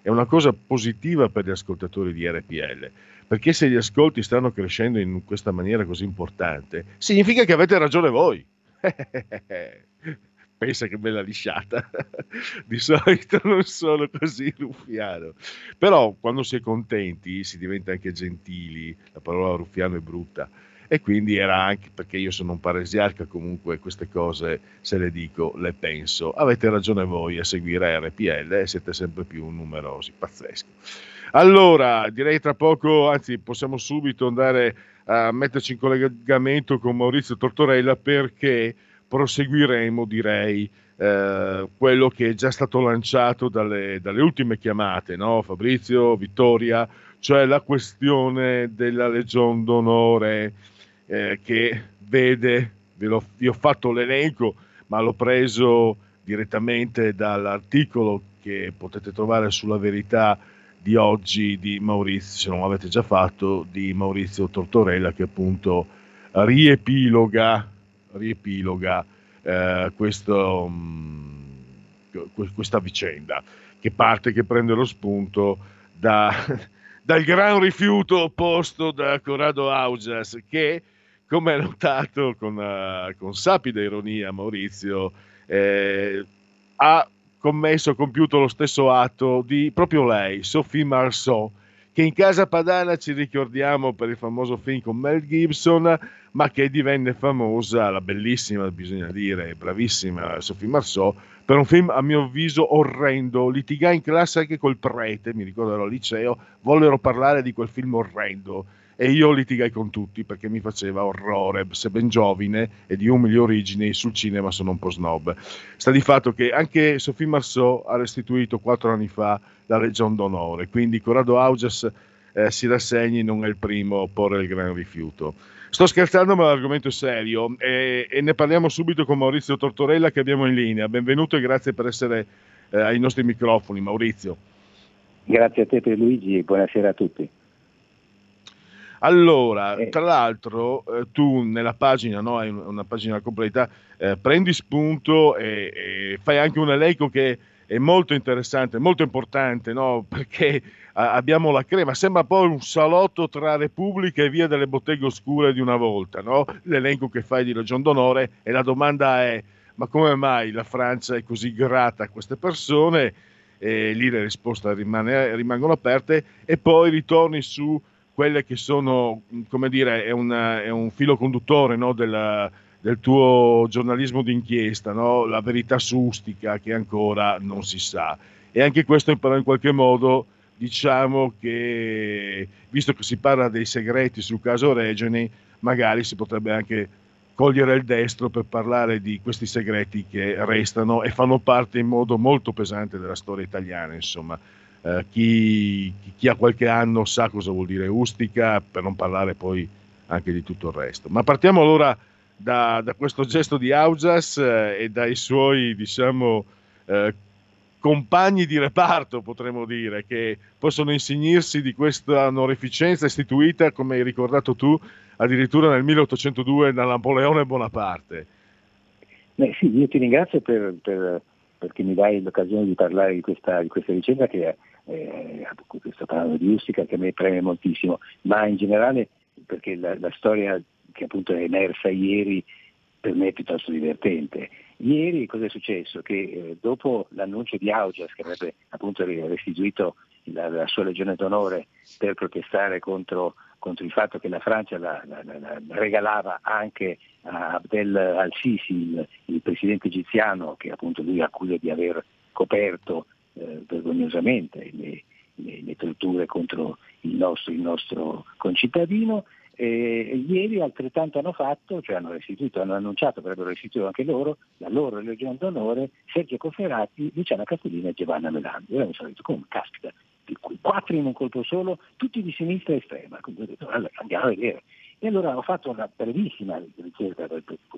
È una cosa positiva per gli ascoltatori di RPL, perché se gli ascolti stanno crescendo in questa maniera così importante, significa che avete ragione voi. pensa che bella lisciata. Di solito non sono così ruffiano. Però quando si è contenti si diventa anche gentili, la parola ruffiano è brutta. E quindi era anche perché io sono un paresiarca, comunque queste cose se le dico, le penso. Avete ragione voi a seguire RPL e siete sempre più numerosi, pazzesco. Allora, direi tra poco, anzi possiamo subito andare a metterci in collegamento con Maurizio Tortorella perché proseguiremo, direi, eh, quello che è già stato lanciato dalle, dalle ultime chiamate, no? Fabrizio, Vittoria, cioè la questione della Legion d'Onore eh, che vede, vi ho fatto l'elenco, ma l'ho preso direttamente dall'articolo che potete trovare sulla verità di oggi di Maurizio, se non l'avete già fatto, di Maurizio Tortorella che appunto riepiloga, riepiloga eh, questo, mh, mm, questa vicenda che parte, che prende lo spunto da, dal gran rifiuto opposto da Corrado Augias che, come ha notato con, uh, con sapida ironia Maurizio, eh, ha commesso, compiuto lo stesso atto di proprio lei, Sophie Marceau, che in casa padana ci ricordiamo per il famoso film con Mel Gibson, ma che divenne famosa, la bellissima, bisogna dire, bravissima Sophie Marceau, per un film a mio avviso orrendo, litigai in classe anche col prete, mi ricordo ero al liceo, vollero parlare di quel film orrendo e io litigai con tutti perché mi faceva orrore, se ben giovine e di umili origini sul cinema sono un po' snob. Sta di fatto che anche Sophie Marceau ha restituito quattro anni fa la Legion d'Onore, quindi Corrado Auges eh, si rassegni, non è il primo a porre il gran rifiuto. Sto scherzando, ma l'argomento è serio e, e, ne parliamo subito con Maurizio Tortorella che abbiamo in linea. Benvenuto e grazie per essere eh, ai nostri microfoni, Maurizio. Grazie a te per Luigi e buonasera a tutti. Allora, eh. tra l'altro, eh, tu nella pagina, no, hai una pagina completa, eh, prendi spunto e, e, fai anche un elenco che è molto interessante, molto importante, no? perché a, abbiamo la crema, sembra poi un salotto tra Repubblica e via delle botteghe oscure di una volta, no? l'elenco che fai di Legion d'Onore e la domanda è ma come mai la Francia è così grata a queste persone? E lì le risposte rimane, rimangono aperte e poi ritorni su quelle che sono, come dire, è, una, è un filo conduttore no, della, del tuo giornalismo d'inchiesta, no? la verità sustica che ancora non si sa. E anche questo però in qualche modo diciamo che, visto che si parla dei segreti sul caso Regeni, magari si potrebbe anche cogliere il destro per parlare di questi segreti che restano e fanno parte in modo molto pesante della storia italiana, insomma. Eh, chi, chi, ha qualche anno sa cosa vuol dire Ustica, per non parlare poi anche di tutto il resto. Ma partiamo allora da, da questo gesto di Augias eh, e dai suoi, diciamo, eh, compagni di reparto, potremmo dire, che possono insignirsi di questa onorificenza istituita, come hai ricordato tu, addirittura nel 1802 da Napoleone Bonaparte. Beh, sì, io ti ringrazio per, per, perché mi dai l'occasione di parlare di questa, di questa vicenda che è eh, sto parlando di Ustica che a me preme moltissimo, ma in generale perché la, la storia che appunto è emersa ieri per me è piuttosto divertente. Ieri cosa è successo? Che eh, dopo l'annuncio di Augias che avrebbe appunto restituito la, la, sua legione d'onore per protestare contro, contro il fatto che la Francia la, la, la regalava anche a Abdel al-Sisi, il, il, presidente egiziano, che appunto lui accusa di aver coperto eh, vergognosamente le, le, le, torture contro il nostro, il nostro concittadino. E ieri altrettanto hanno fatto, cioè hanno restituito, hanno annunciato, avrebbero restituito anche loro, la loro Legione d'Onore, Sergio Cofferati, Luciana Castellina e Giovanna Melandi. Ora mi sono detto, come caspita, quattro in un colpo solo, tutti di sinistra estrema. Quindi ho detto, allora andiamo a vedere. E allora ho fatto una brevissima ricerca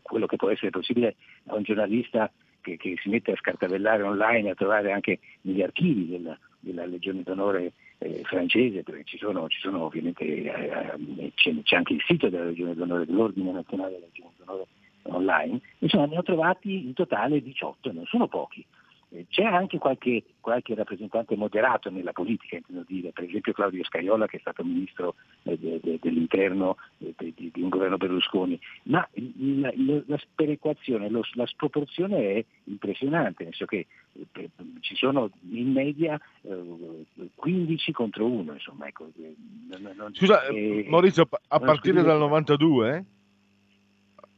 quello che può essere possibile a un giornalista che, che, si mette a scartabellare online, a trovare anche negli archivi della, della Legione d'Onore eh, francese, perché ci sono, ci sono ovviamente, eh, eh, c'è, c'è, anche il sito della Legione d'Onore, dell'Ordine Nazionale della Legione d'Onore online, insomma ne ho trovati in totale 18, non sono pochi. Eh, C'è anche qualche, qualche rappresentante moderato nella politica, intendo dire, per esempio Claudio Scaiola che è stato ministro eh, de- de- dell'interno eh, de- di, un governo Berlusconi, ma il- la, la sperequazione, lo- la sproporzione è impressionante, nel senso che eh, ci sono in media eh, 15 contro 1, insomma. Ecco, eh, non- non- Scusa, eh, Maurizio, a- partire dal 92,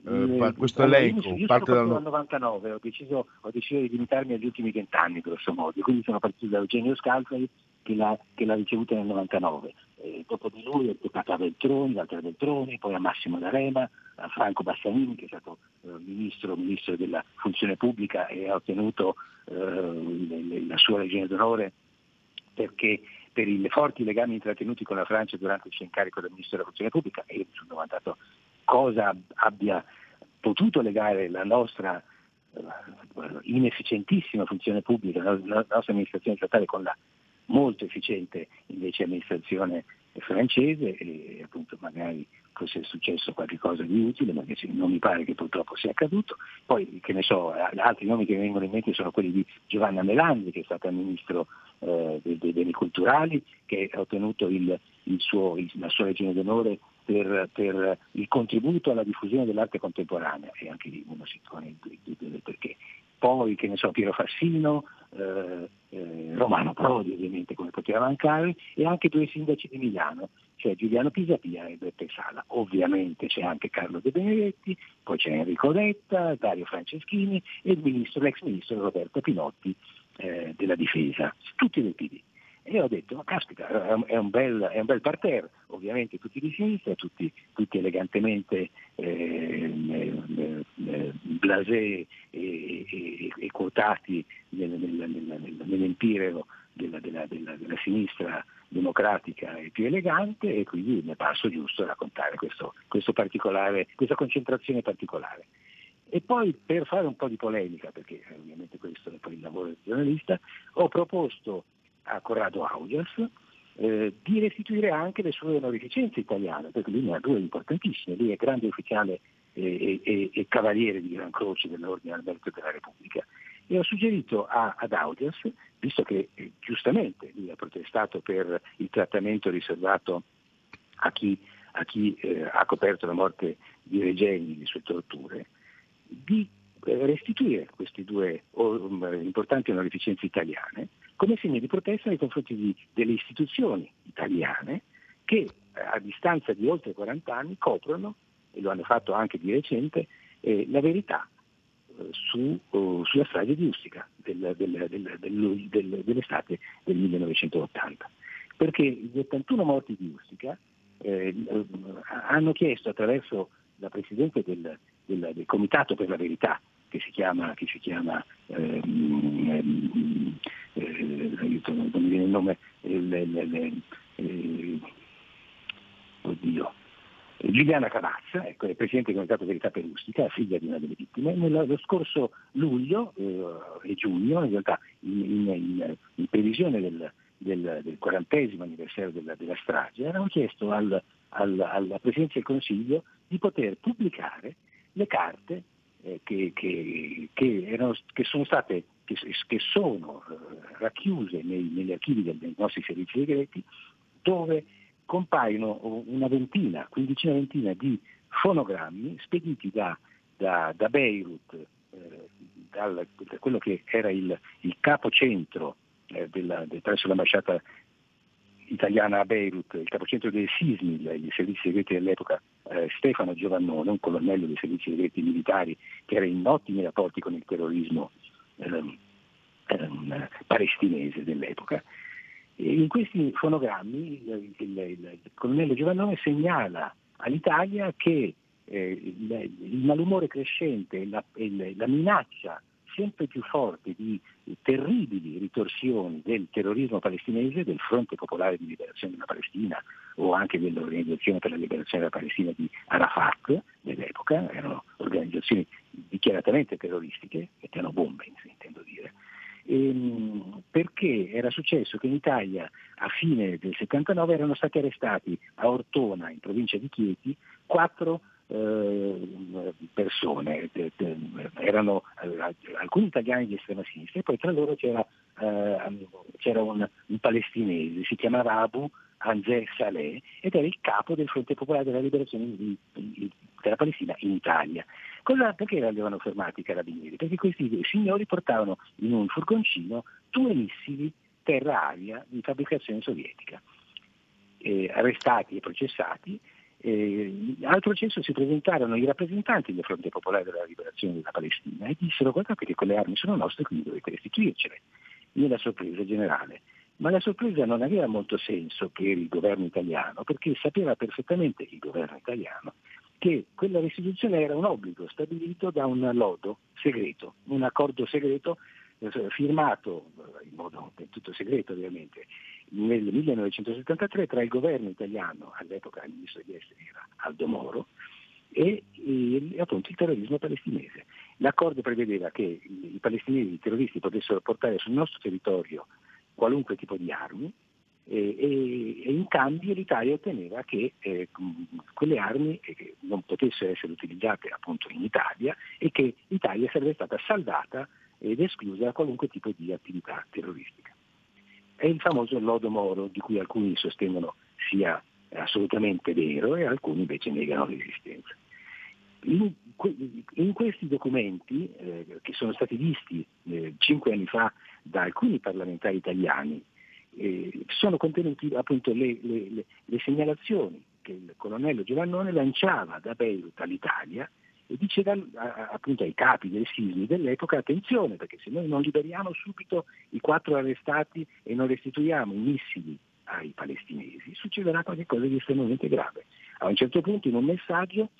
eh, questo elenco Io, io parte sono dal... partito dal 99, ho deciso, ho deciso di limitarmi agli ultimi vent'anni grosso modo, quindi sono partito da Eugenio Scalfari che l'ha, che l'ha ricevuta nel 99. Eh, dopo di lui è toccato a Veltroni, Walter Veltroni, poi a Massimo D'Arema, a Franco Bassanini che è stato eh, ministro, ministro della funzione pubblica e ha ottenuto eh, la sua legione d'onore perché per i forti legami intrattenuti con la Francia durante il suo incarico da ministro della funzione pubblica e mi sono domandato cosa abbia potuto legare la nostra eh, inefficientissima funzione pubblica, la nostra amministrazione statale con la molto efficiente invece amministrazione francese e appunto magari fosse successo qualcosa di utile, ma che non mi pare che purtroppo sia accaduto. Poi, che ne so, altri nomi che mi vengono in mente sono quelli di Giovanna Melandi, che è stata ministro eh, dei, dei beni culturali, che ha ottenuto il, il suo, il- la sua legione d'onore per, per il contributo alla diffusione dell'arte contemporanea, e anche lì uno si pone il dubbio del perché. Poi, che ne so, Piero Fassino, eh, eh, Romano Prodi ovviamente come poteva mancare, e anche due sindaci di Milano, cioè Giuliano Pisapia e Beppe Sala. Ovviamente c'è anche Carlo De Benedetti, poi c'è Enrico Letta, Dario Franceschini e ministro, l'ex ministro Roberto Pinotti eh, della difesa, tutti del PD. E ho detto, ma caspita, è un, bel, è un bel parterre, ovviamente tutti di sinistra, tutti, tutti elegantemente eh, eh, blasé e, e- e quotati nel, nel- nel- nel- nell'empireo della, della- della- della sinistra democratica e più elegante e quindi mi è parso giusto raccontare questo, questo questa concentrazione particolare. E poi per fare un po' di polemica, perché ovviamente questo è poi il lavoro del giornalista, ho proposto a Corrado Augias eh, di restituire anche le sue onorificenze italiane, perché lui ne ha due importantissime, lui è grande ufficiale e, e- e cavaliere di Gran Croce dell'Ordine al Merito della Repubblica. E ho suggerito a- ad Audias, visto che eh, giustamente lui ha protestato per il trattamento riservato a chi, a chi, eh, ha coperto la morte di Regeni, le sue torture, di eh, restituire queste due oh, importanti onorificenze italiane come segno di protesta nei confronti di- delle istituzioni italiane che eh, a distanza di oltre 40 anni coprono, e lo hanno fatto anche di recente, eh, la verità eh, su, oh, sulla strage di Ustica del- del- del- del- del- dell'estate del 1980. Perché gli 81 morti di Ustica eh, hanno chiesto attraverso la Presidente del Comitato per la Verità, che si chiama, che si chiama ehm, ehm, eh, non mi viene il nome, il- il- il- eh, oddio, Giuliana Cavazza, ecco, è Presidente del Comitato Verità per Ustica, figlia di una delle vittime, nello lo scorso luglio eh, e giugno, in realtà in, in- in- in previsione del, del, del 40 anniversario della, della strage, avevano chiesto al- al- alla Presidenza del Consiglio di poter pubblicare le carte eh, che, che- che erano- che sono state che, che sono eh, racchiuse nei- negli archivi del- dei nostri servizi segreti dove compaiono una ventina, quindicina ventina di fonogrammi spediti da, da- da Beirut, eh, dal- da quello che era il, il capocentro eh, della- de- presso l'ambasciata italiana a Beirut, il capocentro del SISMIL, i servizi segreti dell'epoca, eh, Stefano Giovannone, un colonnello dei servizi segreti militari che era in ottimi rapporti con il terrorismo ehm, ehm, palestinese dell'epoca. E in questi fonogrammi il, il- il- il colonnello Giovannone segnala all'Italia che eh, il, il malumore crescente e la, la minaccia sempre più forte di terribili ritorsioni del terrorismo palestinese, del Fronte Popolare di Liberazione della Palestina o anche dell'Organizzazione per la Liberazione della Palestina di Arafat dell'epoca, erano organizzazioni dichiaratamente terroristiche, mettevano bombe, intendo dire, Ehm, perché era successo che in Italia a fine del 79 erano stati arrestati a Ortona, in provincia di Chieti, quattro eh, persone, erano eh, alcuni italiani di estrema sinistra e poi tra loro c'era, eh, c'era un, un palestinese, si chiamava Abu Anzer Saleh ed era il capo del Fronte Popolare della Liberazione di- di- della Palestina in Italia. Cosa, perché li avevano fermati i carabinieri? Perché questi signori portavano in un furgoncino due missili terra-aria di fabbricazione sovietica, eh, arrestati e processati. Eh, al processo si presentarono i rappresentanti del Fronte Popolare della Liberazione della Palestina e dissero guardate che quelle armi sono nostre quindi dovete restituircele. Nella sorpresa generale. Ma la sorpresa non aveva molto senso per il governo italiano perché sapeva perfettamente il governo italiano che quella restituzione era un obbligo stabilito da un lodo segreto, un accordo segreto eh, firmato eh, in modo del tutto segreto ovviamente nel 1973 tra il governo italiano, all'epoca il ministro degli esteri era Aldo Moro, e, e, appunto il terrorismo palestinese. L'accordo prevedeva che i, i palestinesi, i terroristi potessero portare sul nostro territorio qualunque tipo di armi e, e- e in cambio l'Italia otteneva che eh, quelle armi eh, non potessero essere utilizzate appunto in Italia e che l'Italia sarebbe stata saldata ed esclusa da qualunque tipo di attività terroristica. È il famoso lodo Moro di cui alcuni sostengono sia assolutamente vero e alcuni invece negano l'esistenza. In, in questi documenti, eh, che sono stati visti eh, cinque anni fa da alcuni parlamentari italiani, eh, sono contenuti appunto le, le- le- segnalazioni che il colonnello Giovannone lanciava da Beirut all'Italia e diceva appunto ai capi dei sismi dell'epoca attenzione perché se noi non liberiamo subito i quattro arrestati e non restituiamo i missili ai palestinesi succederà qualcosa di estremamente grave. A un certo punto in un messaggio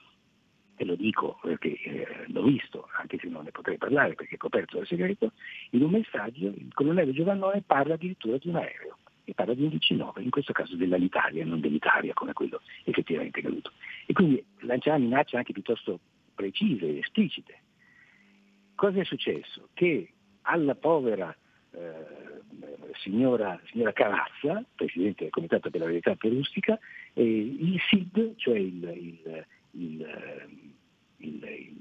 e lo dico perché eh, l'ho visto, anche se non ne potrei parlare perché è coperto dal segreto, in un messaggio il colonnello Giovannone parla addirittura di un aereo e parla di un DC-9, in questo caso dell'Alitalia, non dell'Italia come quello effettivamente caduto. E quindi lanciava minacce anche piuttosto precise e esplicite. Cosa è successo? Che alla povera eh, signora, signora Carazza, Presidente del Comitato per la Verità Perustica, eh, il SID, cioè il, il- il, il-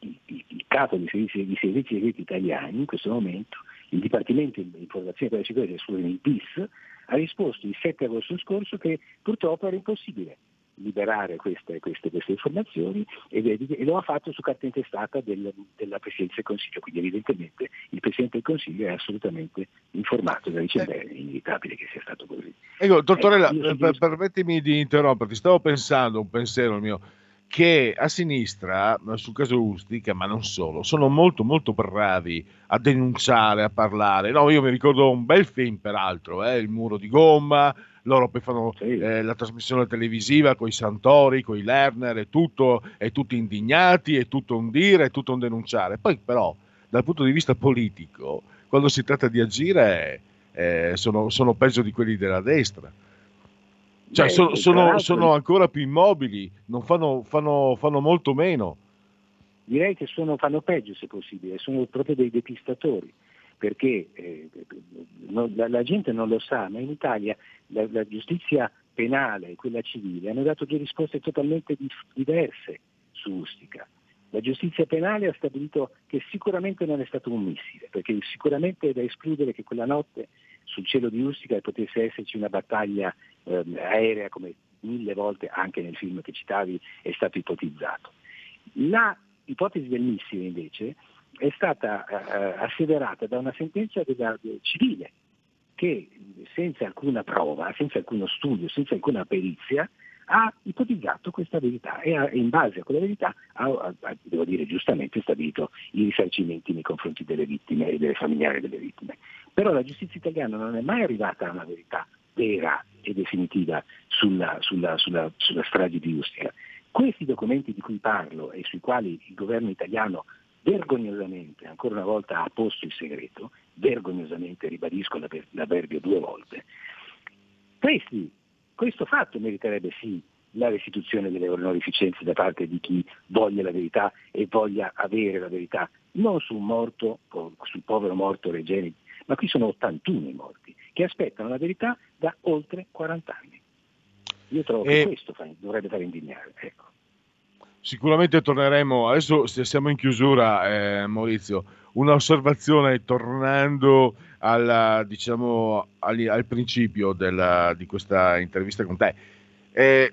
il- capo dei servizi, dei servizi segreti italiani in questo momento, il Dipartimento di Informazione per la Sicurezza, scusami, il PIS, ha risposto il 7 agosto scorso che purtroppo era impossibile liberare queste, queste- queste informazioni è- e lo ha fatto su carta intestata del- della Presidenza del Consiglio, quindi evidentemente il Presidente del Consiglio è assolutamente informato da vicenda, è inevitabile che sia stato così. Ecco, dottorella, Eh, io- per- permettimi di interromperti, stavo pensando, un pensiero mio, che a sinistra, sul caso Ustica, ma non solo, sono molto molto bravi a denunciare, a parlare. No, io mi ricordo un bel film, peraltro, eh, Il muro di gomma, loro poi fanno eh, la trasmissione televisiva con i Santori, con i Lerner, e tutto, e tutti indignati, è tutto un dire, è tutto un denunciare. Poi però, dal punto di vista politico, quando si tratta di agire, eh, sono, sono peggio di quelli della destra. Cioè, Beh, sono, sono- sono ancora più immobili, non fanno, fanno- fanno molto meno. Direi che sono- fanno peggio se possibile, sono proprio dei depistatori, perché eh, non- la, la gente non lo sa, ma in Italia la, la giustizia penale e quella civile hanno dato due risposte totalmente dif- diverse su Ustica. La giustizia penale ha stabilito che sicuramente non è stato un missile, perché sicuramente è da escludere che quella notte sul cielo di Ustica potesse esserci una battaglia ehm, aerea come mille volte anche nel film che citavi è stato ipotizzato. La ipotesi del missile invece è stata eh, asseverata da una sentenza della, del civile che senza alcuna prova, senza alcuno studio, senza alcuna perizia ha ipotizzato questa verità e, ha- e in base a quella verità ha- ha, devo dire giustamente, stabilito i risarcimenti nei confronti delle vittime e delle familiari delle vittime. Però la giustizia italiana non è mai arrivata a una verità vera e definitiva sulla, sulla- sulla- sulla strage di Ustica. Questi documenti di cui parlo e sui quali il governo italiano vergognosamente, ancora una volta, ha posto il segreto, vergognosamente, ribadisco l'avver- l'avverbio due volte, questi, questo fatto meriterebbe sì la restituzione delle onorificenze da parte di chi voglia la verità e voglia avere la verità, non sul morto, o sul povero morto Regeni, ma qui sono 81 i morti che aspettano la verità da oltre 40 anni. Io trovo E- che questo fa- dovrebbe fare indignare. Ecco. sicuramente torneremo, adesso se siamo in chiusura, eh, Maurizio, una osservazione tornando alla, diciamo, al, al principio della, di questa intervista con te. Eh,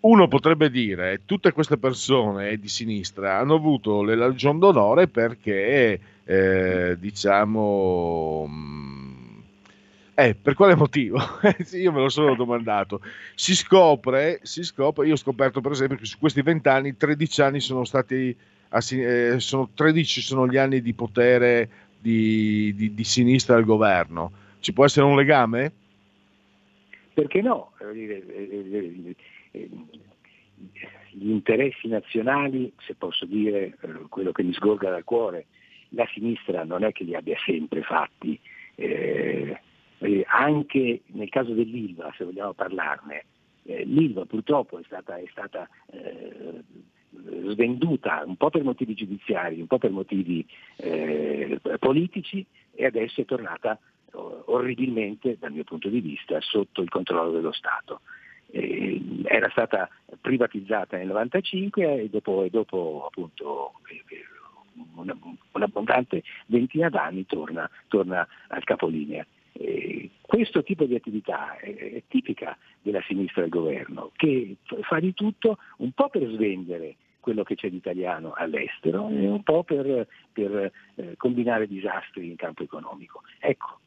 uno potrebbe dire tutte queste persone di sinistra hanno avuto le legion d'onore perché eh, diciamo eh, per quale motivo? io me lo sono domandato. Si scopre, si scopre, io ho scoperto per esempio che su questi 20 anni, 13 anni sono stati, eh, sono 13 sono gli anni di potere di, di, di, sinistra al governo. Ci può essere un legame? Perché no? Gli interessi nazionali, se posso dire quello che mi sgorga dal cuore, la sinistra non è che li abbia sempre fatti. Eh, eh, anche nel caso dell'Ilva, se vogliamo parlarne, eh, l'Ilva purtroppo è stata, è stata eh, svenduta un po' per motivi giudiziari, un po' per motivi eh, politici e adesso è tornata orribilmente, dal mio punto di vista, sotto il controllo dello Stato. Eh, era stata privatizzata nel 1995 e dopo, e dopo appunto, eh, una, un'abbondante ventina d'anni torna, torna al capolinea. Eh, questo tipo di attività è, è, tipica della sinistra del governo, che fa di tutto un po' per svendere quello che c'è di italiano all'estero e un po' per, per eh, combinare disastri in campo economico. Ecco,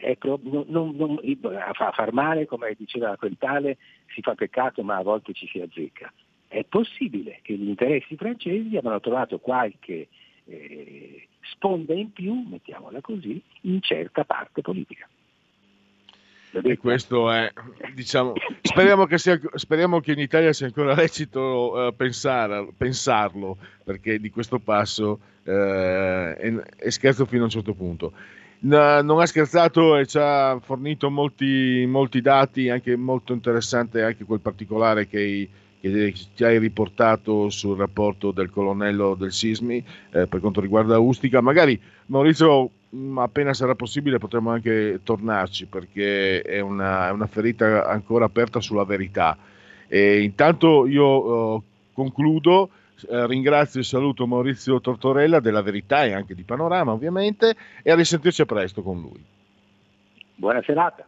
ecco non, non, a far male, come diceva quel tale, si fa peccato ma a volte ci si azzecca. È possibile che gli interessi francesi abbiano trovato qualche eh, sponda in più, mettiamola così, in certa parte politica. E questo è, diciamo, speriamo che, sia, speriamo che in Italia sia ancora lecito uh, pensare, pensarlo, perché di questo passo uh, è, è, scherzo fino a un certo punto. No, non ha scherzato e ci ha fornito molti, molti dati, anche molto interessante anche quel particolare che che ci hai riportato sul rapporto del colonnello del Sismi eh, per quanto riguarda Ustica. Magari Maurizio, appena sarà possibile, potremo anche tornarci perché è una, è una ferita ancora aperta sulla verità. E intanto io eh, concludo. Eh, ringrazio e saluto Maurizio Tortorella della Verità e anche di Panorama ovviamente e a risentirci a presto con lui. Buona serata.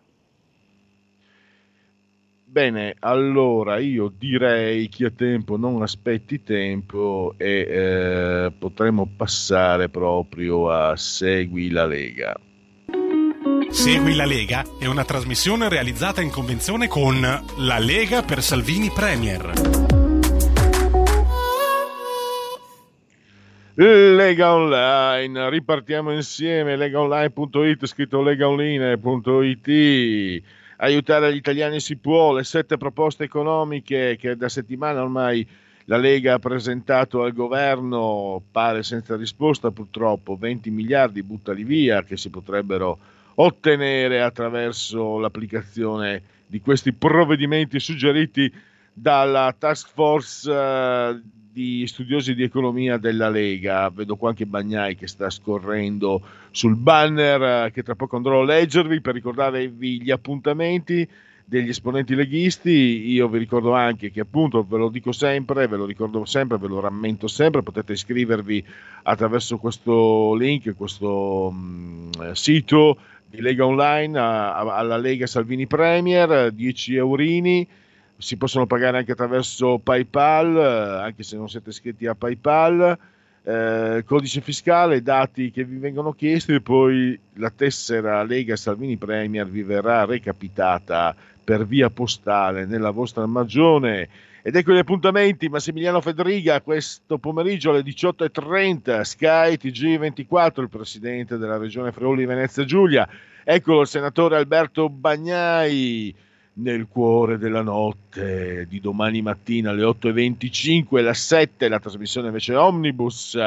Bene, allora io direi chi ha tempo non aspetti tempo e eh, potremo passare proprio a Segui la Lega. Segui la Lega è una trasmissione realizzata in convenzione con La Lega per Salvini Premier. Lega Online, ripartiamo insieme, legaonline.it, scritto legaonline.it aiutare gli italiani si può, le sette proposte economiche che da settimana ormai la Lega ha presentato al governo, pare senza risposta purtroppo, 20 miliardi buttali via che si potrebbero ottenere attraverso l'applicazione di questi provvedimenti suggeriti dalla task force eh, di studiosi di economia della Lega. Vedo qua anche Bagnai che sta scorrendo sul banner eh, che tra poco andrò a leggervi per ricordarvi gli appuntamenti degli esponenti leghisti. Io vi ricordo anche che appunto ve lo dico sempre, ve lo ricordo sempre, ve lo rammento sempre, potete iscrivervi attraverso questo link, questo mh, sito di Lega Online a, a, alla Lega Salvini Premier, 10 eurini si possono pagare anche attraverso PayPal, eh, anche se non siete iscritti a PayPal. Eh, codice fiscale, dati che vi vengono chiesti e poi la tessera Lega Salvini Premier vi verrà recapitata per via postale nella vostra magione. Ed ecco gli appuntamenti, Massimiliano Federiga questo pomeriggio alle 18.30, Sky TG24, il presidente della regione Friuli Venezia Giulia, eccolo il senatore Alberto Bagnai, nel cuore della notte di domani mattina alle 8.25, la 7, la trasmissione invece Omnibus.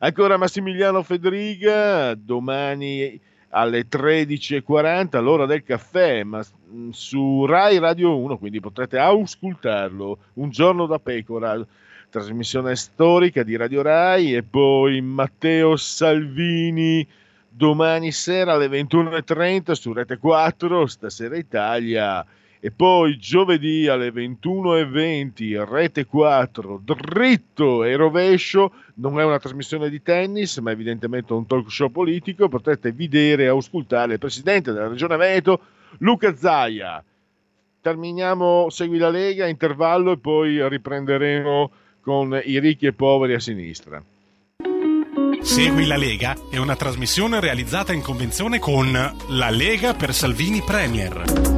Ancora Massimiliano Federiga, domani alle 13.40, l'ora del caffè, ma su Rai Radio 1, quindi potrete auscultarlo. Un giorno da pecora, trasmissione storica di Radio Rai e poi Matteo Salvini domani sera alle 21.30 su Rete 4, stasera Italia e poi giovedì alle 21.20 Rete 4 dritto e rovescio. Non è una trasmissione di tennis ma evidentemente un talk show politico. Potrete vedere e auscultare il presidente della regione Veneto Luca Zaia. Terminiamo Segui la Lega intervallo e poi riprenderemo con i ricchi e poveri a sinistra. Segui la Lega è una trasmissione realizzata in convenzione con La Lega per Salvini Premier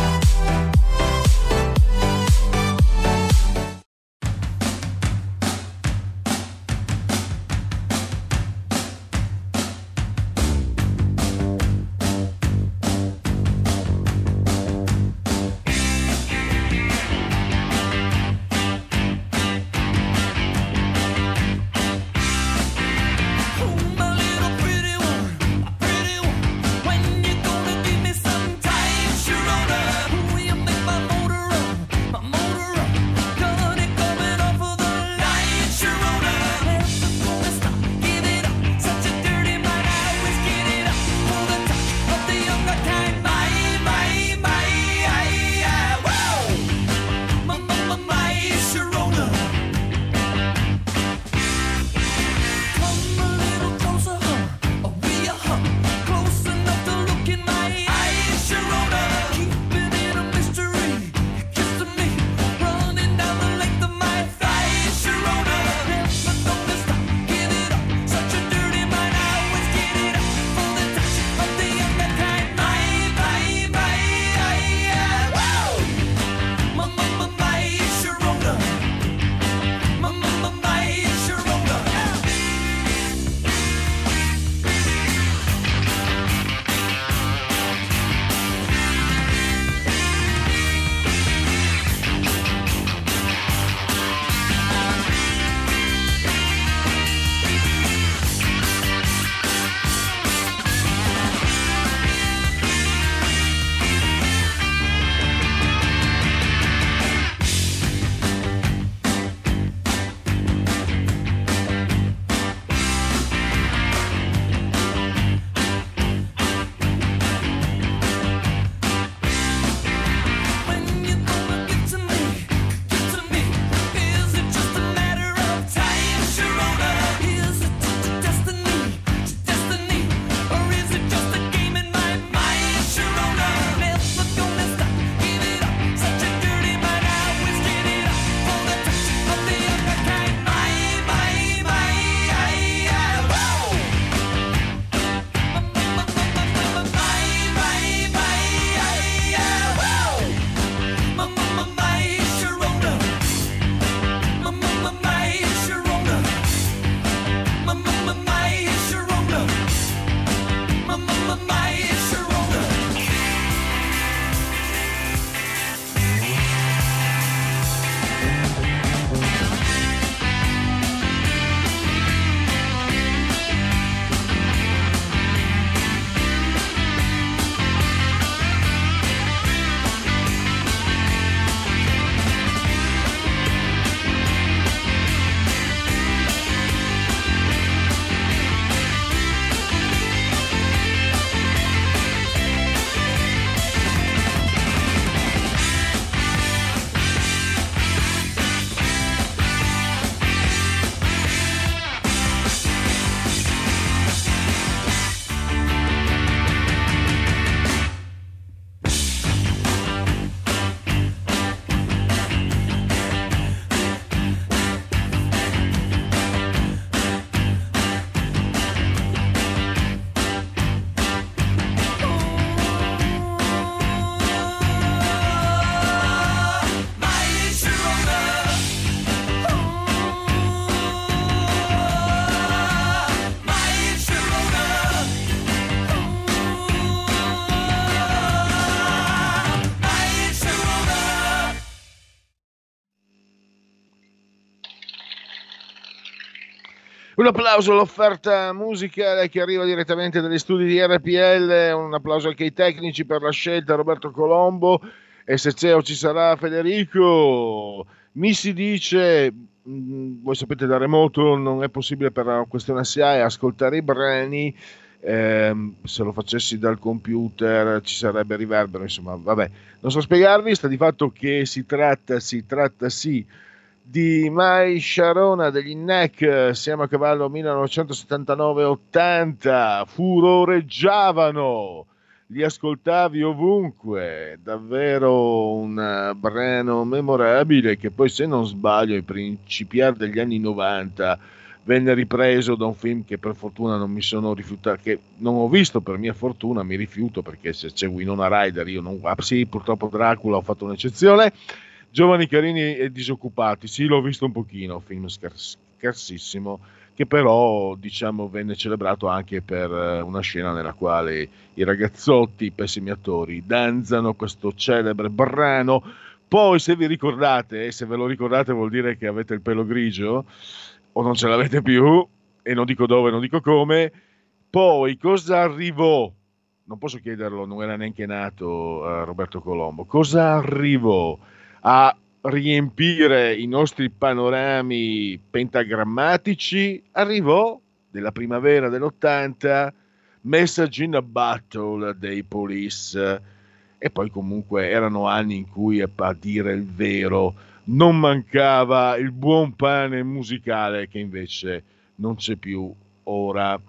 Un applauso all'offerta musicale che arriva direttamente dagli studi di RPL, un applauso anche ai tecnici per la scelta, Roberto Colombo, e se c'è o ci sarà Federico. Mi si dice, mh, voi sapete da remoto non è possibile per una questione SIAE ascoltare i brani, ehm, se lo facessi dal computer ci sarebbe riverbero, insomma, vabbè, non so spiegarvi, sta di fatto che si tratta, si tratta sì di Mai Sharona degli NEC, siamo a cavallo 1979-80, furoreggiavano, li ascoltavi ovunque, davvero un eh, brano memorabile che poi se non sbaglio ai principiari degli anni 90 venne ripreso da un film che per fortuna non mi sono rifiutato, che non ho visto per mia fortuna, mi rifiuto perché se c'è Winona Ryder io non... Ah, sì, purtroppo Dracula ho fatto un'eccezione Giovani carini e disoccupati, sì, l'ho visto un pochino, film scars- scarsissimo, che però diciamo venne celebrato anche per eh, una scena nella quale i ragazzotti, i pessimi attori, danzano questo celebre brano. Poi, se vi ricordate, e se ve lo ricordate vuol dire che avete il pelo grigio, o non ce l'avete più, e non dico dove, non dico come. Poi, cosa arrivò? Non posso chiederlo, non era neanche nato uh, Roberto Colombo. Cosa arrivò? A riempire i nostri panorami pentagrammatici, arrivò nella primavera dell'80 Message in a Battle dei Police e poi comunque erano anni in cui a dire il vero non mancava il buon pane musicale che invece non c'è più ora.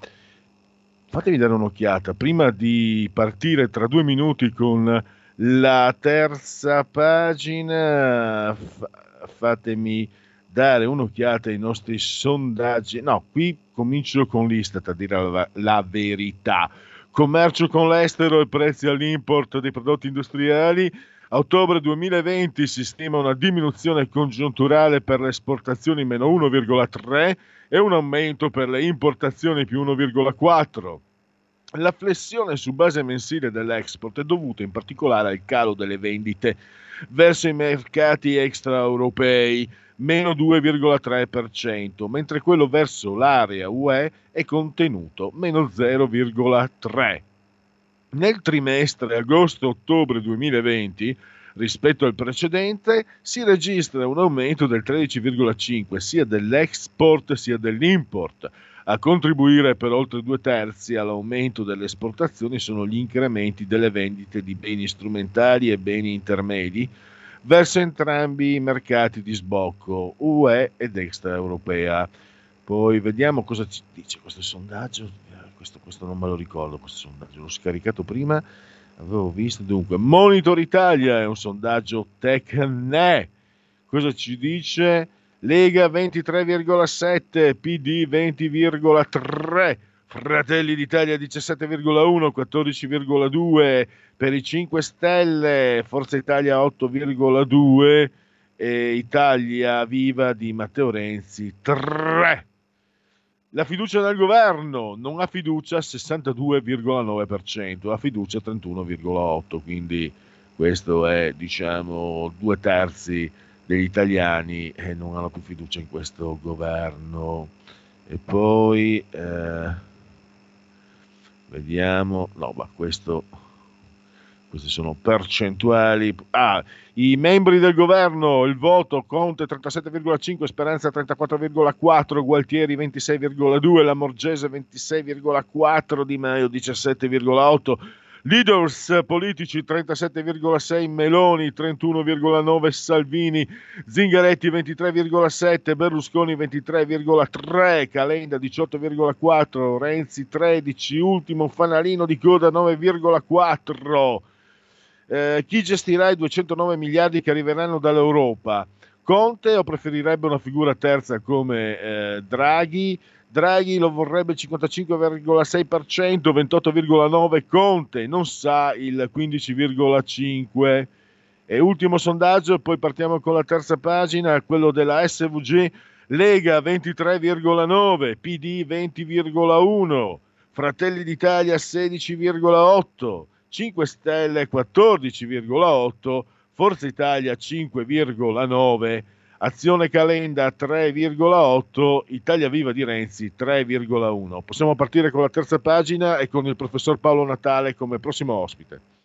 Fatevi dare un'occhiata prima di partire tra due minuti con la terza pagina, f- fatemi dare un'occhiata ai nostri sondaggi. No, qui comincio con l'Istat a dire la, la verità. Commercio con l'estero e prezzi all'import dei prodotti industriali. A ottobre 2020 si stima una diminuzione congiunturale per le esportazioni meno 1,3 e un aumento per le importazioni più 1,4. La flessione su base mensile dell'export è dovuta in particolare al calo delle vendite verso i mercati extraeuropei, meno 2,3%, mentre quello verso l'area UE è contenuto, meno 0,3%. Nel trimestre agosto-ottobre 2020, rispetto al precedente, si registra un aumento del 13,5% sia dell'export sia dell'import, a contribuire per oltre due terzi all'aumento delle esportazioni sono gli incrementi delle vendite di beni strumentali e beni intermedi verso entrambi i mercati di sbocco, UE ed extraeuropea. Poi vediamo cosa ci dice questo sondaggio. Questo, questo non me lo ricordo, questo sondaggio l'ho scaricato prima, avevo visto. Dunque, Monitor Italia è un sondaggio Tecne. Cosa ci dice? Lega 23,7, PD 20,3, Fratelli d'Italia 17,1, 14,2 per i 5 Stelle, Forza Italia 8,2 e Italia Viva di Matteo Renzi 3. La fiducia del governo non ha fiducia 62,9%, ha fiducia 31,8%, quindi questo è diciamo due terzi degli italiani eh, non hanno più fiducia in questo governo. E poi eh, vediamo, no, ma questo, queste sono percentuali. Ah, i membri del governo, il voto Conte 37,5, Speranza 34,4, Gualtieri 26,2, Lamorgese 26,4, Di Maio 17,8. Leaders politici 37,6 Meloni, 31,9 Salvini, Zingaretti 23,7, Berlusconi 23,3, Calenda 18,4, Renzi 13, ultimo fanalino di coda 9,4. Eh, chi gestirà i 209 miliardi che arriveranno dall'Europa? Conte o preferirebbe una figura terza come eh, Draghi? Draghi lo vorrebbe il 55,6%, 28,9% Conte, non sa il 15,5%. E ultimo sondaggio, poi partiamo con la terza pagina, quello della SVG, Lega 23,9%, PD 20,1%, Fratelli d'Italia 16,8%, 5 Stelle 14,8%, Forza Italia 5,9%. Azione Calenda 3,8, Italia Viva di Renzi 3,1. Possiamo partire con la terza pagina e con il professor Paolo Natale come prossimo ospite.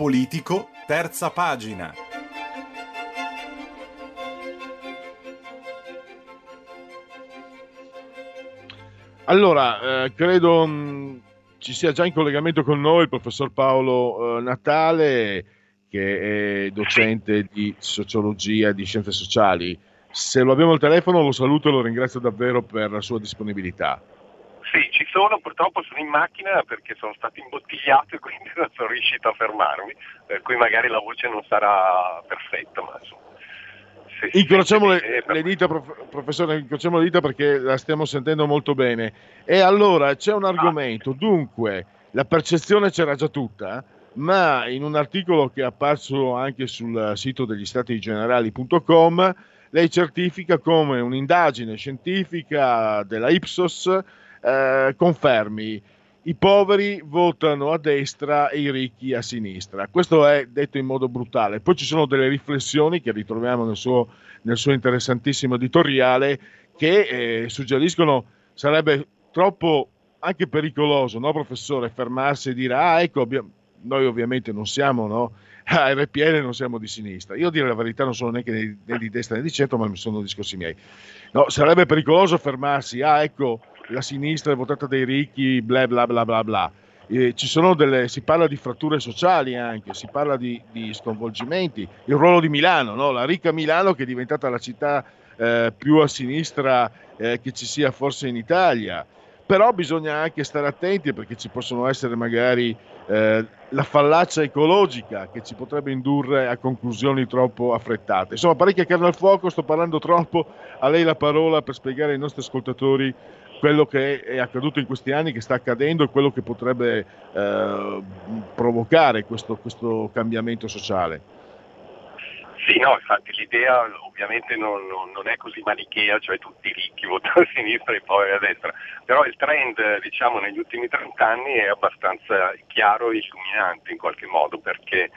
Politico, terza pagina. Allora, eh, credo mh, ci sia già in collegamento con noi il professor Paolo eh, Natale, che è docente di sociologia e di scienze sociali. Se lo abbiamo al telefono lo saluto e lo ringrazio davvero per la sua disponibilità. Ci sono, purtroppo sono in macchina perché sono stato imbottigliato e quindi non sono riuscito a fermarmi, per cui magari la voce non sarà perfetta, ma insomma. Incrociamo le, le dita, prof- professore, incrociamo le dita perché la stiamo sentendo molto bene. E allora c'è un argomento, dunque la percezione c'era già tutta, ma in un articolo che è apparso anche sul sito degli statigenerali.com, lei certifica come un'indagine scientifica della Ipsos eh, confermi i poveri votano a destra e i ricchi a sinistra. Questo è detto in modo brutale. Poi ci sono delle riflessioni che ritroviamo nel suo, nel suo interessantissimo editoriale che eh, suggeriscono sarebbe troppo anche pericoloso, no, professore, fermarsi e dire ah ecco, abbiamo- noi ovviamente non siamo, no? A RPL non siamo di sinistra. Io dire la verità non sono neanche né, né di destra né di centro, ma sono discorsi miei. No, sarebbe pericoloso fermarsi, ah ecco, la sinistra è votata dai ricchi, bla bla bla bla bla. Eh, delle, si parla di fratture sociali anche, si parla di, di sconvolgimenti, il ruolo di Milano, no? la ricca Milano che è diventata la città eh, più a sinistra eh, che ci sia forse in Italia. Però bisogna anche stare attenti perché ci possono essere magari eh, la fallacia ecologica che ci potrebbe indurre a conclusioni troppo affrettate. Insomma, parecchia carne al fuoco, sto parlando troppo, a lei la parola per spiegare ai nostri ascoltatori quello che è accaduto in questi anni, che sta accadendo e quello che potrebbe eh, provocare questo, questo cambiamento sociale. Sì, no, infatti l'idea ovviamente non, non- non è così manichea, cioè tutti ricchi votano a sinistra e poveri a destra, però il trend diciamo negli ultimi 30 anni è abbastanza chiaro e illuminante in qualche modo perché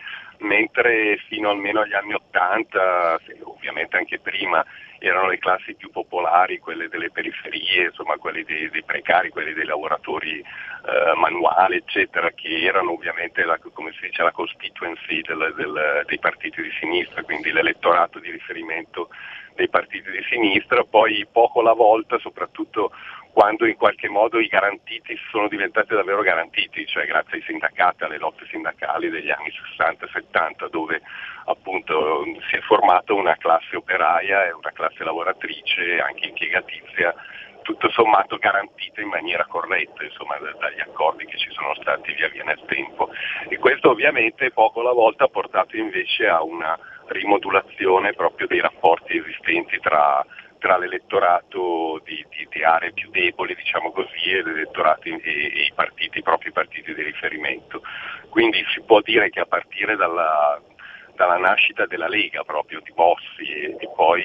mentre fino almeno agli anni 80, sì, ovviamente anche prima, erano le classi più popolari, quelle delle periferie, insomma quelle dei, dei precari, quelli dei lavoratori eh, manuali, eccetera, che erano ovviamente la, come si dice, la constituency del- del- dei partiti di sinistra, quindi l'elettorato di riferimento dei partiti di sinistra, poi poco alla volta, soprattutto quando in qualche modo i garantiti sono diventati davvero garantiti, cioè grazie ai sindacati, alle lotte sindacali degli anni 60-70, dove appunto si è formata una classe operaia e una classe lavoratrice, anche impiegatizia, tutto sommato garantita in maniera corretta, insomma, da- dagli accordi che ci sono stati via via nel tempo. E questo ovviamente poco alla volta ha portato invece a una rimodulazione proprio dei rapporti esistenti tra, tra l'elettorato di, di- di aree più deboli, diciamo così, e l'elettorato e, e i partiti, i propri partiti di riferimento. Quindi si può dire che a partire dalla, dalla nascita della Lega proprio di Bossi e, e poi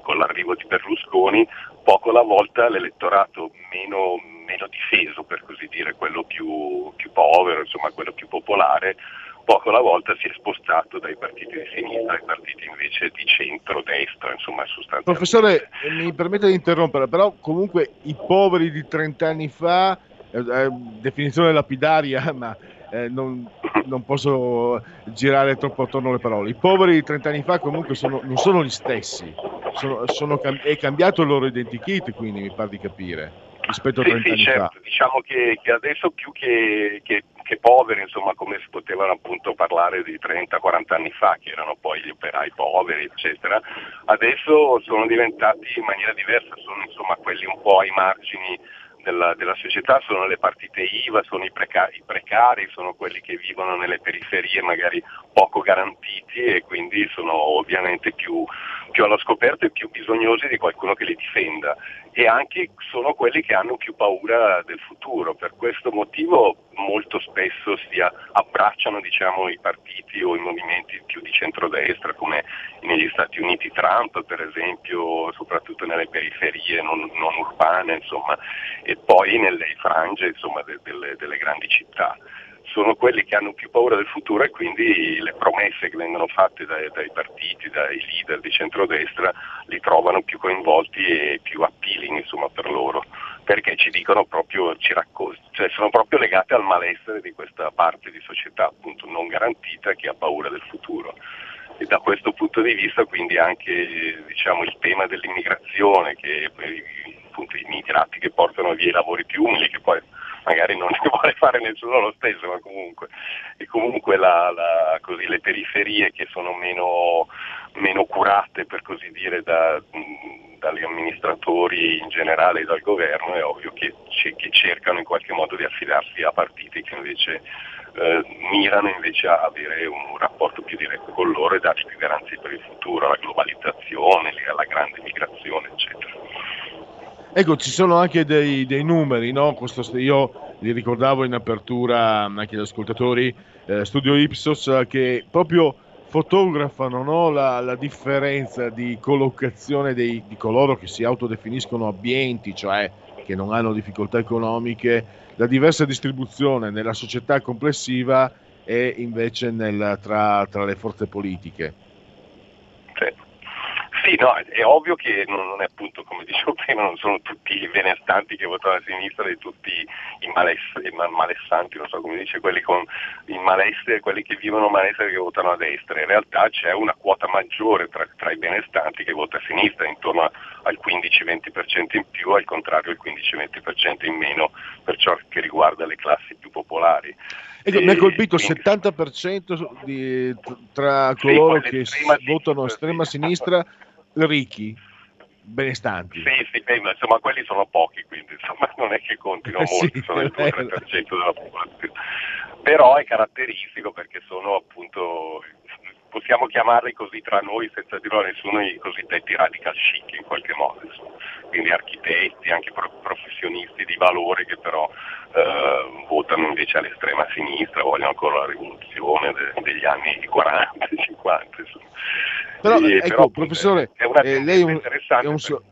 con l'arrivo di Berlusconi, poco alla volta l'elettorato meno, meno difeso, per così dire, quello più, più povero, insomma quello più popolare, poco alla volta si è spostato dai partiti di sinistra ai partiti invece di centro-destra, insomma sostanzialmente. Professore, mi permette di interrompere, però comunque i poveri di 30 anni fa, eh, eh, definizione lapidaria, ma eh, non, non, posso girare troppo attorno alle parole. I poveri di 30 anni fa comunque sono, non sono gli stessi, sono, sono, è cambiato il loro identikit, quindi mi pare di capire, rispetto a 30 sì, sì, certo. Diciamo che, che adesso più che, che, che, poveri, insomma, come si potevano appunto parlare di 30-40 anni fa, che erano poi gli operai poveri, eccetera, adesso sono diventati in maniera diversa, sono insomma quelli un po' ai margini della, della, società sono le partite IVA, sono i precari, i precari, sono quelli che vivono nelle periferie magari poco garantiti e quindi sono ovviamente più, più allo scoperto e più bisognosi di qualcuno che li difenda e anche sono quelli che hanno più paura del futuro. Per questo motivo molto spesso si abbracciano diciamo, i partiti o i movimenti più di centrodestra come negli Stati Uniti Trump per esempio, soprattutto nelle periferie non, non urbane insomma, e poi nelle frange insomma, de, delle, delle grandi città sono quelli che hanno più paura del futuro e quindi le promesse che vengono fatte dai, dai partiti, dai leader di centrodestra li trovano più coinvolti e più appealing insomma, per loro, perché ci dicono proprio, ci raccontano, cioè sono proprio legate al malessere di questa parte di società appunto non garantita che ha paura del futuro. E da questo punto di vista quindi anche diciamo, il tema dell'immigrazione, che appunto, i migrati che portano via i lavori più umili, che poi magari non ne vuole fare nessuno lo stesso, ma comunque, e comunque la, la, così, le periferie che sono meno, meno, curate per così dire da, dagli amministratori in generale e dal governo, è ovvio che, che, cercano in qualche modo di affidarsi a partiti che invece eh, mirano invece a avere un rapporto più diretto con loro e dargli più garanzie per il futuro, la globalizzazione, la grande migrazione, eccetera. Ecco, ci sono anche dei, dei numeri, no? Questo, io li ricordavo in apertura anche agli ascoltatori, eh, Studio Ipsos, che proprio fotografano no? la, la, differenza di collocazione dei, di coloro che si autodefiniscono abbienti, cioè che non hanno difficoltà economiche, la diversa distribuzione nella società complessiva e invece nel, tra, tra le forze politiche. Sì, no, è ovvio che non, è appunto, come dicevo prima, non sono tutti i benestanti che votano a sinistra e tutti i, maless- i malessanti, non so come dice, quelli con il malessere, quelli che vivono malessere che votano a destra. In realtà c'è una quota maggiore tra, tra i benestanti che vota a sinistra, intorno al 15-20% in più, al contrario il 15-20% in meno per ciò che riguarda le classi più popolari. Ecco, mi ha colpito il 70% di, tra coloro sì, che votano a estrema sinistra ricchi, benestanti. Sì, sì, beh, insomma quelli sono pochi, quindi insomma non è che contino eh, sì, sono il 2-3% della popolazione. Però è caratteristico perché sono appunto, possiamo chiamarli così tra noi senza dirlo a nessuno, i cosiddetti radical chic in qualche modo, insomma. quindi architetti, anche professionisti di valore che però eh, votano invece all'estrema sinistra, vogliono ancora la rivoluzione de- degli anni 40 50. Insomma. Però, e, ecco, però, professore, è una eh, lei è un, è un so-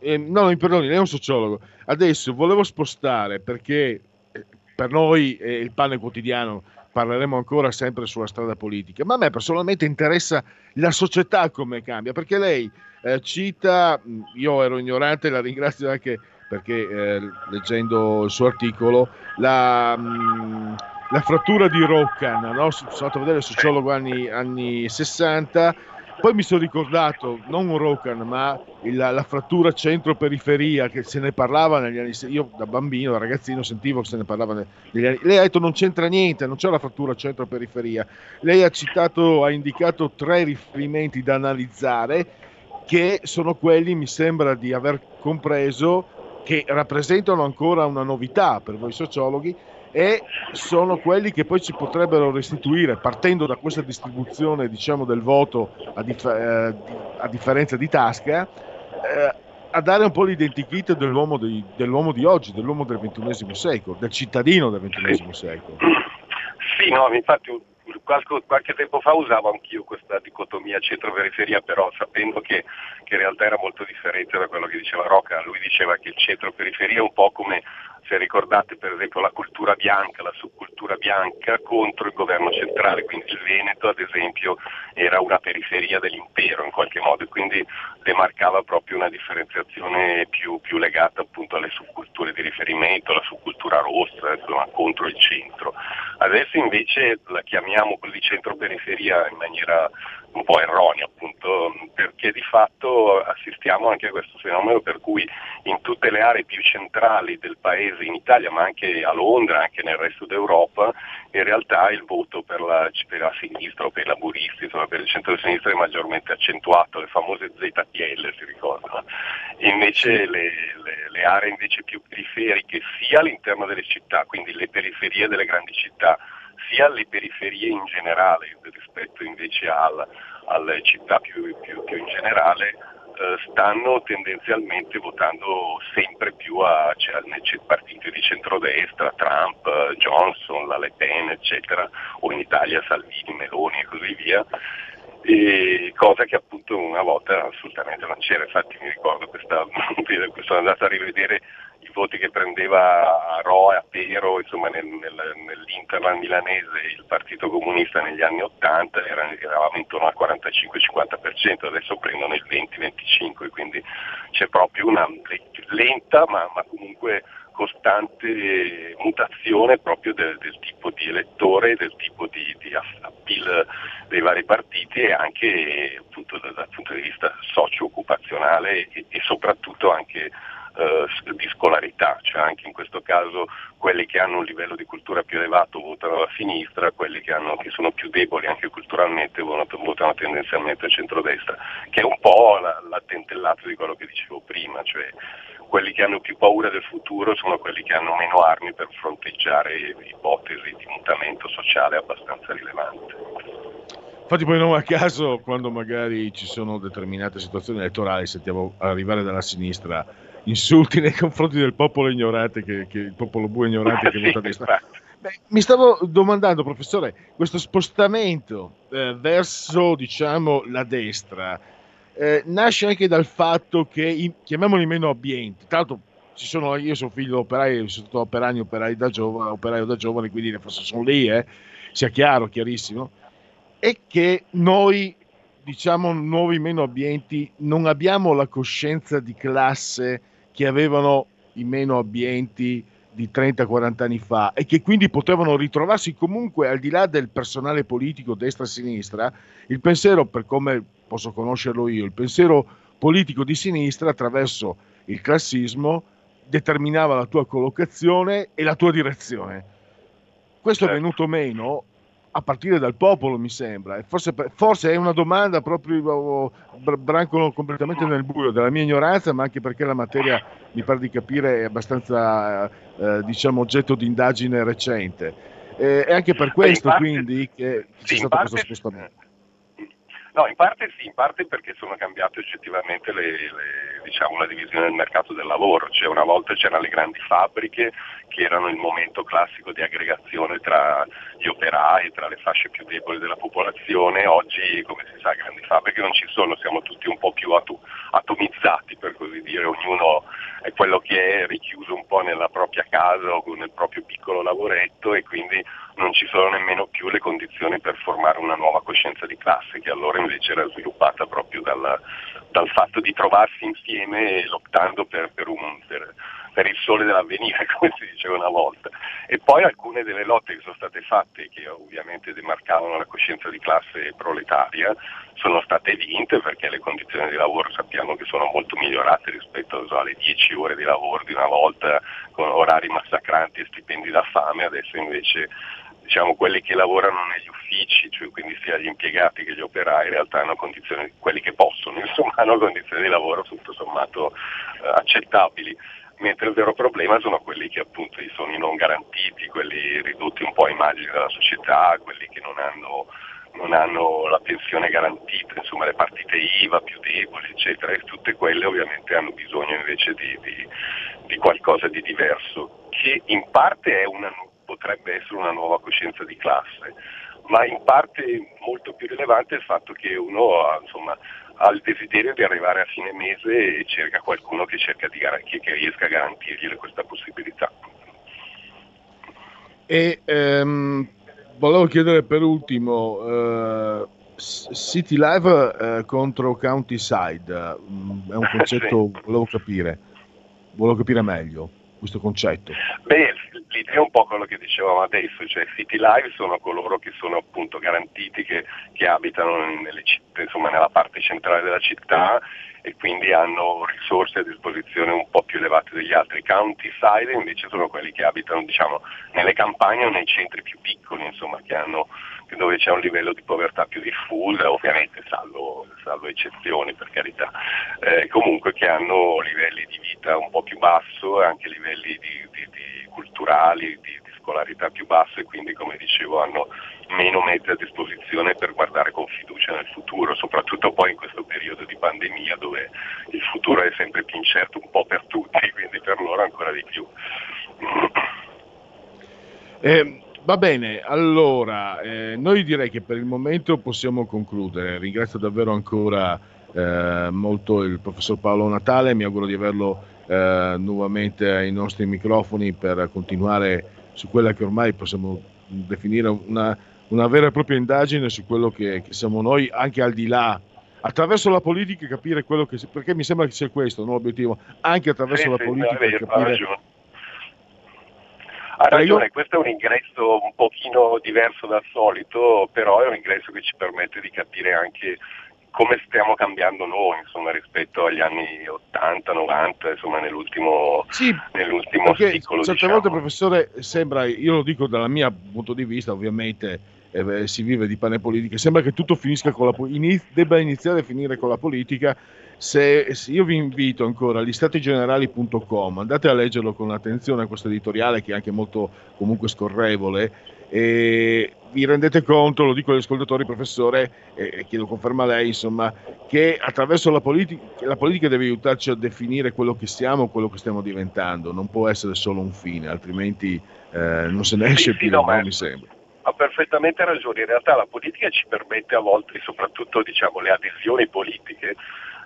eh, no, mi perdoni, lei è un sociologo. Adesso volevo spostare perché eh, per noi è il pane quotidiano, parleremo ancora sempre sulla strada politica, ma a me personalmente interessa la società come cambia, perché lei eh, cita, io ero ignorante, la ringrazio anche perché eh, leggendo il suo articolo, la, mh, la frattura di Roccan, no? sono andato a vedere il sociologo anni, anni 60, poi mi sono ricordato, non Roccan, ma il, la frattura centro-periferia, che se ne parlava negli anni... Io da bambino, da ragazzino, sentivo che se ne parlava negli anni... Lei ha detto non c'entra niente, non c'è la frattura centro-periferia. Lei ha citato, ha indicato tre riferimenti da analizzare, che sono quelli, mi sembra di aver compreso, che rappresentano ancora una novità per voi sociologhi e sono quelli che poi ci potrebbero restituire, partendo da questa distribuzione diciamo, del voto a, dif- eh, a, differenza di Tasca, eh, a dare un po' l'identikit dell'uomo di, dell'uomo di oggi, dell'uomo del XXI secolo, del cittadino del XXI secolo. Sì, no, infatti qualche, qualche tempo fa usavo anch'io questa dicotomia centro-periferia, però sapendo che, che in realtà era molto differente da quello che diceva Rocca. Lui diceva che il centro-periferia è un po' come se ricordate per esempio la cultura bianca, la subcultura bianca contro il governo centrale, quindi il Veneto ad esempio era una periferia dell'impero in qualche modo e quindi demarcava proprio una differenziazione più, più legata appunto alle subculture di riferimento, la subcultura rossa, insomma contro il centro. Adesso invece la chiamiamo di centro-periferia in maniera un po' erronea appunto perché di fatto assistiamo anche a questo fenomeno per cui in tutte le aree più centrali del paese in Italia ma anche a Londra, anche nel resto d'Europa in realtà il voto per la, per la sinistra o per i laburisti, insomma per il centro-sinistra è maggiormente accentuato, le famose ZTL si ricordano, invece le, le, le aree invece più periferiche sia all'interno delle città, quindi le periferie delle grandi città sia alle periferie in generale rispetto invece al, alle città più, più, più in generale eh, stanno tendenzialmente votando sempre più a, cioè, nei partiti di centrodestra, Trump, Johnson, la Le Pen, eccetera, o in Italia Salvini, Meloni e così via. E cosa che appunto una volta assolutamente non c'era, infatti mi ricordo questa, sono andato a rivedere i voti che prendeva a Roa, a Pero, insomma nel, nel, nell'Interland milanese il Partito Comunista negli anni 80 era, eravamo intorno al 45-50%, adesso prendono il 20-25%, quindi c'è proprio una lenta ma, ma comunque costante mutazione proprio del, del, tipo di elettore, del tipo di, di appeal dei vari partiti e anche appunto, dal, dal punto di vista socio-occupazionale e, e soprattutto anche eh, di scolarità, cioè anche in questo caso quelli che hanno un livello di cultura più elevato votano alla sinistra, quelli che, hanno, che sono più deboli anche culturalmente votano, tendenzialmente a centrodestra, che è un po' la, l'attentellato di quello che dicevo prima, cioè quelli che hanno più paura del futuro sono quelli che hanno meno armi per fronteggiare ipotesi di mutamento sociale abbastanza rilevante. Infatti poi non a caso quando magari ci sono determinate situazioni elettorali sentiamo arrivare dalla sinistra insulti nei confronti del popolo ignorante, che, che il popolo bue ignorante che vota a destra. Beh, mi stavo domandando, professore, questo spostamento eh, verso diciamo, la destra eh, nasce anche dal fatto che, i, chiamiamoli meno abbienti, tra l'altro sono, io sono figlio operaio, sono stato operanio operaio da giovane, operaio da giovane, quindi forse sono lì, eh, sia chiaro, chiarissimo, e che noi, diciamo, nuovi meno abbienti, non abbiamo la coscienza di classe che avevano i meno abbienti di 30-40 anni fa e che quindi potevano ritrovarsi comunque al di là del personale politico destra-sinistra, il pensiero, per come posso conoscerlo io, il pensiero politico di sinistra attraverso il classismo determinava la tua collocazione e la tua direzione. Questo è certo. venuto meno a partire dal popolo, mi sembra. Forse, forse, è una domanda proprio brancono completamente nel buio della mia ignoranza, ma anche perché la materia mi pare di capire è abbastanza eh, diciamo oggetto di indagine recente. E, e anche per questo, parte, quindi, che c'è stato parte, questo spostamento. No, in parte sì, in parte perché sono cambiate oggettivamente le, le, diciamo, la divisione del mercato del lavoro, cioè una volta c'erano le grandi fabbriche che erano il momento classico di aggregazione tra gli operai, tra le fasce più deboli della popolazione, oggi come si sa grandi fabbriche non ci sono, siamo tutti un po' più atomizzati per così dire, ognuno è quello che è richiuso un po' nella propria casa o nel proprio piccolo lavoretto e quindi non ci sono nemmeno più le condizioni per formare una nuova coscienza di classe che allora invece era sviluppata proprio dal, dal fatto di trovarsi insieme lottando per, per, un, per, per, il sole dell'avvenire, come si diceva una volta. E poi alcune delle lotte che sono state fatte, che ovviamente demarcavano la coscienza di classe proletaria, sono state vinte perché le condizioni di lavoro sappiamo che sono molto migliorate rispetto so, alle 10 ore di lavoro di una volta, con orari massacranti e stipendi da fame, adesso invece diciamo, quelli che lavorano negli uffici, cioè quindi sia gli impiegati che gli operai, in realtà hanno condizioni, quelli che possono, insomma, hanno condizioni di lavoro tutto sommato eh, accettabili, mentre il vero problema sono quelli che appunto sono i non garantiti, quelli ridotti un po' a immagine della società, quelli che non hanno, non hanno la pensione garantita, insomma le partite IVA più deboli, eccetera, e tutte quelle ovviamente hanno bisogno invece di, di, di qualcosa di diverso, che in parte una potrebbe essere una nuova coscienza di classe, ma in parte molto più rilevante è il fatto che uno ha, insomma, ha il desiderio di arrivare a fine mese e cerca qualcuno che, cerca di gar- che riesca a garantirgli questa possibilità. E ehm, volevo chiedere per ultimo, eh, City Live eh, contro Countryside, mm, è un concetto, volevo capire, volevo capire meglio questo concetto. Beh, l'idea è un po' quello che dicevamo adesso, cioè City Live sono coloro che sono appunto garantiti, che, che abitano nelle città, insomma, nella parte centrale della città e quindi hanno risorse a disposizione un po' più elevate degli altri. Countryside invece sono quelli che abitano diciamo, nelle campagne o nei centri più piccoli, insomma, hanno, dove c'è un livello di povertà più diffusa, ovviamente salvo, salvo eccezioni per carità, eh, comunque che hanno livelli di vita un po' più basso e anche livelli di, di, di culturali, di, di scolarità più basse e quindi come dicevo hanno meno mezzi a disposizione per guardare con fiducia nel futuro, soprattutto poi in questo periodo di pandemia dove il futuro è sempre più incerto un po' per tutti, quindi per loro ancora di più. Eh, va bene, allora eh, noi direi che per il momento possiamo concludere. Ringrazio davvero ancora eh, molto il professor Paolo Natale, mi auguro di averlo eh, nuovamente ai nostri microfoni per continuare su quella che ormai possiamo definire una, una vera e propria indagine su quello che, che, siamo noi, anche al di là, attraverso la politica capire quello che... perché mi sembra che sia questo no, l'obiettivo, anche attraverso sì, la sì, politica vero, capire... Ragione. Ha ragione, questo è un ingresso un pochino diverso dal solito, però è un ingresso che ci permette di capire anche come stiamo cambiando noi insomma, rispetto agli anni 80, 90, insomma, nell'ultimo, sì, nell'ultimo secolo. Certe diciamo. volte, professore, sembra, io lo dico dal mio punto di vista, ovviamente eh, si vive di pane politiche, sembra che tutto finisca con la politica, debba iniziare a finire con la politica. Se, se io vi invito ancora all'istatigenerali.com, andate a leggerlo con attenzione questo editoriale che è anche molto comunque scorrevole e vi rendete conto, lo dico agli ascoltatori, professore, e chiedo conferma a lei, insomma, che attraverso la politica, la politica deve aiutarci a definire quello che siamo, quello che stiamo diventando, non può essere solo un fine, altrimenti eh, non se ne esce sì, più, no, no, mi sembra. Ha perfettamente ragione, in realtà la politica ci permette a volte, soprattutto diciamo, le adesioni politiche,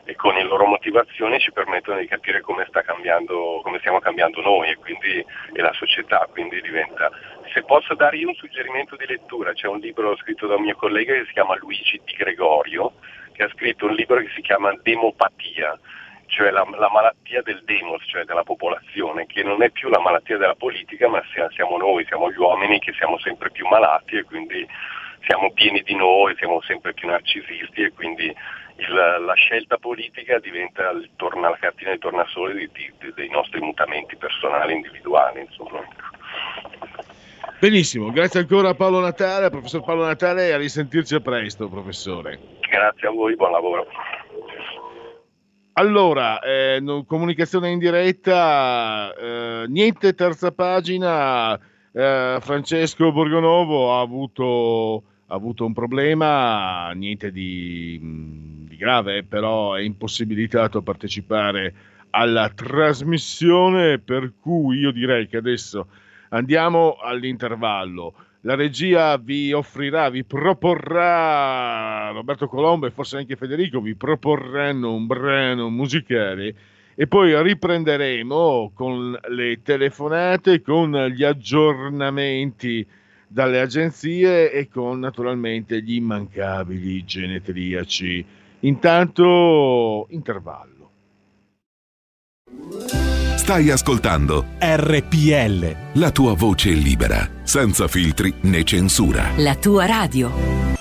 e con le loro motivazioni ci permettono di capire come, sta cambiando, come stiamo cambiando noi e quindi e la società, quindi diventa. Se posso dare io un suggerimento di lettura, c'è un libro scritto da un mio collega che si chiama Luigi Di Gregorio, che ha scritto un libro che si chiama Demopatia, cioè la, la malattia del demos, cioè della popolazione, che non è più la malattia della politica, ma siamo noi, siamo gli uomini che siamo sempre più malati e quindi siamo pieni di noi, siamo sempre più narcisisti e quindi il, la scelta politica diventa il torna, la cartina di tornasole di, di, dei nostri mutamenti personali, individuali. Insomma. Benissimo, grazie ancora a Paolo Natale, al professor Paolo Natale e a risentirci a presto, professore. Grazie a voi, buon lavoro. Allora, eh, no- comunicazione in diretta, eh, niente terza pagina, eh, Francesco Borgonovo ha avuto, avuto un problema, niente di, mh, di grave, però è impossibilitato a partecipare alla trasmissione, per cui io direi che adesso andiamo all'intervallo. La regia vi offrirà, vi proporrà, Roberto Colombo e forse anche Federico vi proporranno un brano musicale e poi riprenderemo con le telefonate, con gli aggiornamenti dalle agenzie e con naturalmente gli immancabili genetriaci. Intanto, intervallo. Stai ascoltando RPL. la tua voce libera, senza filtri né censura. La tua radio.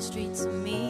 Streets of me.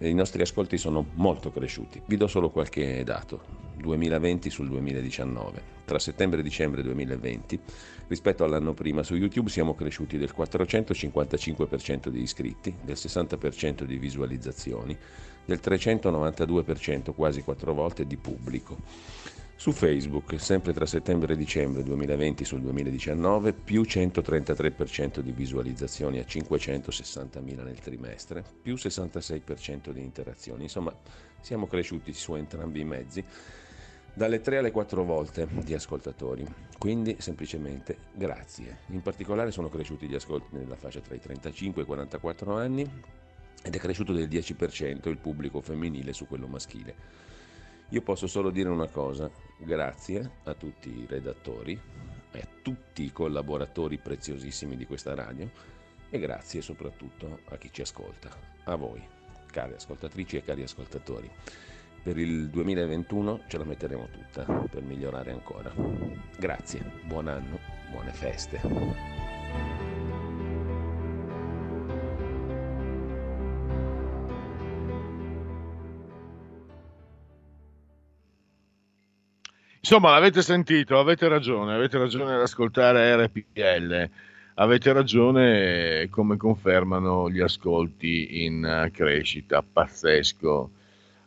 i nostri ascolti sono molto cresciuti. Vi do solo qualche dato. 2020 sul 2019. Tra settembre e dicembre 2020, rispetto all'anno prima, su YouTube siamo cresciuti del 455% di iscritti, del 60% di visualizzazioni, del 392%, quasi quattro volte, di pubblico. Su Facebook, sempre tra settembre e dicembre 2020 sul 2019, più 133% di visualizzazioni a 560.000 nel trimestre, più 66% di interazioni. Insomma, siamo cresciuti su entrambi i mezzi dalle 3 alle 4 volte di ascoltatori. Quindi semplicemente grazie. In particolare sono cresciuti gli ascolti nella fascia tra i 35 e i 44 anni ed è cresciuto del 10% il pubblico femminile su quello maschile. Io posso solo dire una cosa, grazie a tutti i redattori e a tutti i collaboratori preziosissimi di questa radio e grazie soprattutto a chi ci ascolta, a voi, cari ascoltatrici e cari ascoltatori. Per il 2021 ce la metteremo tutta per migliorare ancora. Grazie, buon anno, buone feste. Insomma, l'avete sentito, avete ragione, avete ragione ad ascoltare RPL, avete ragione come confermano gli ascolti in eh, crescita, pazzesco.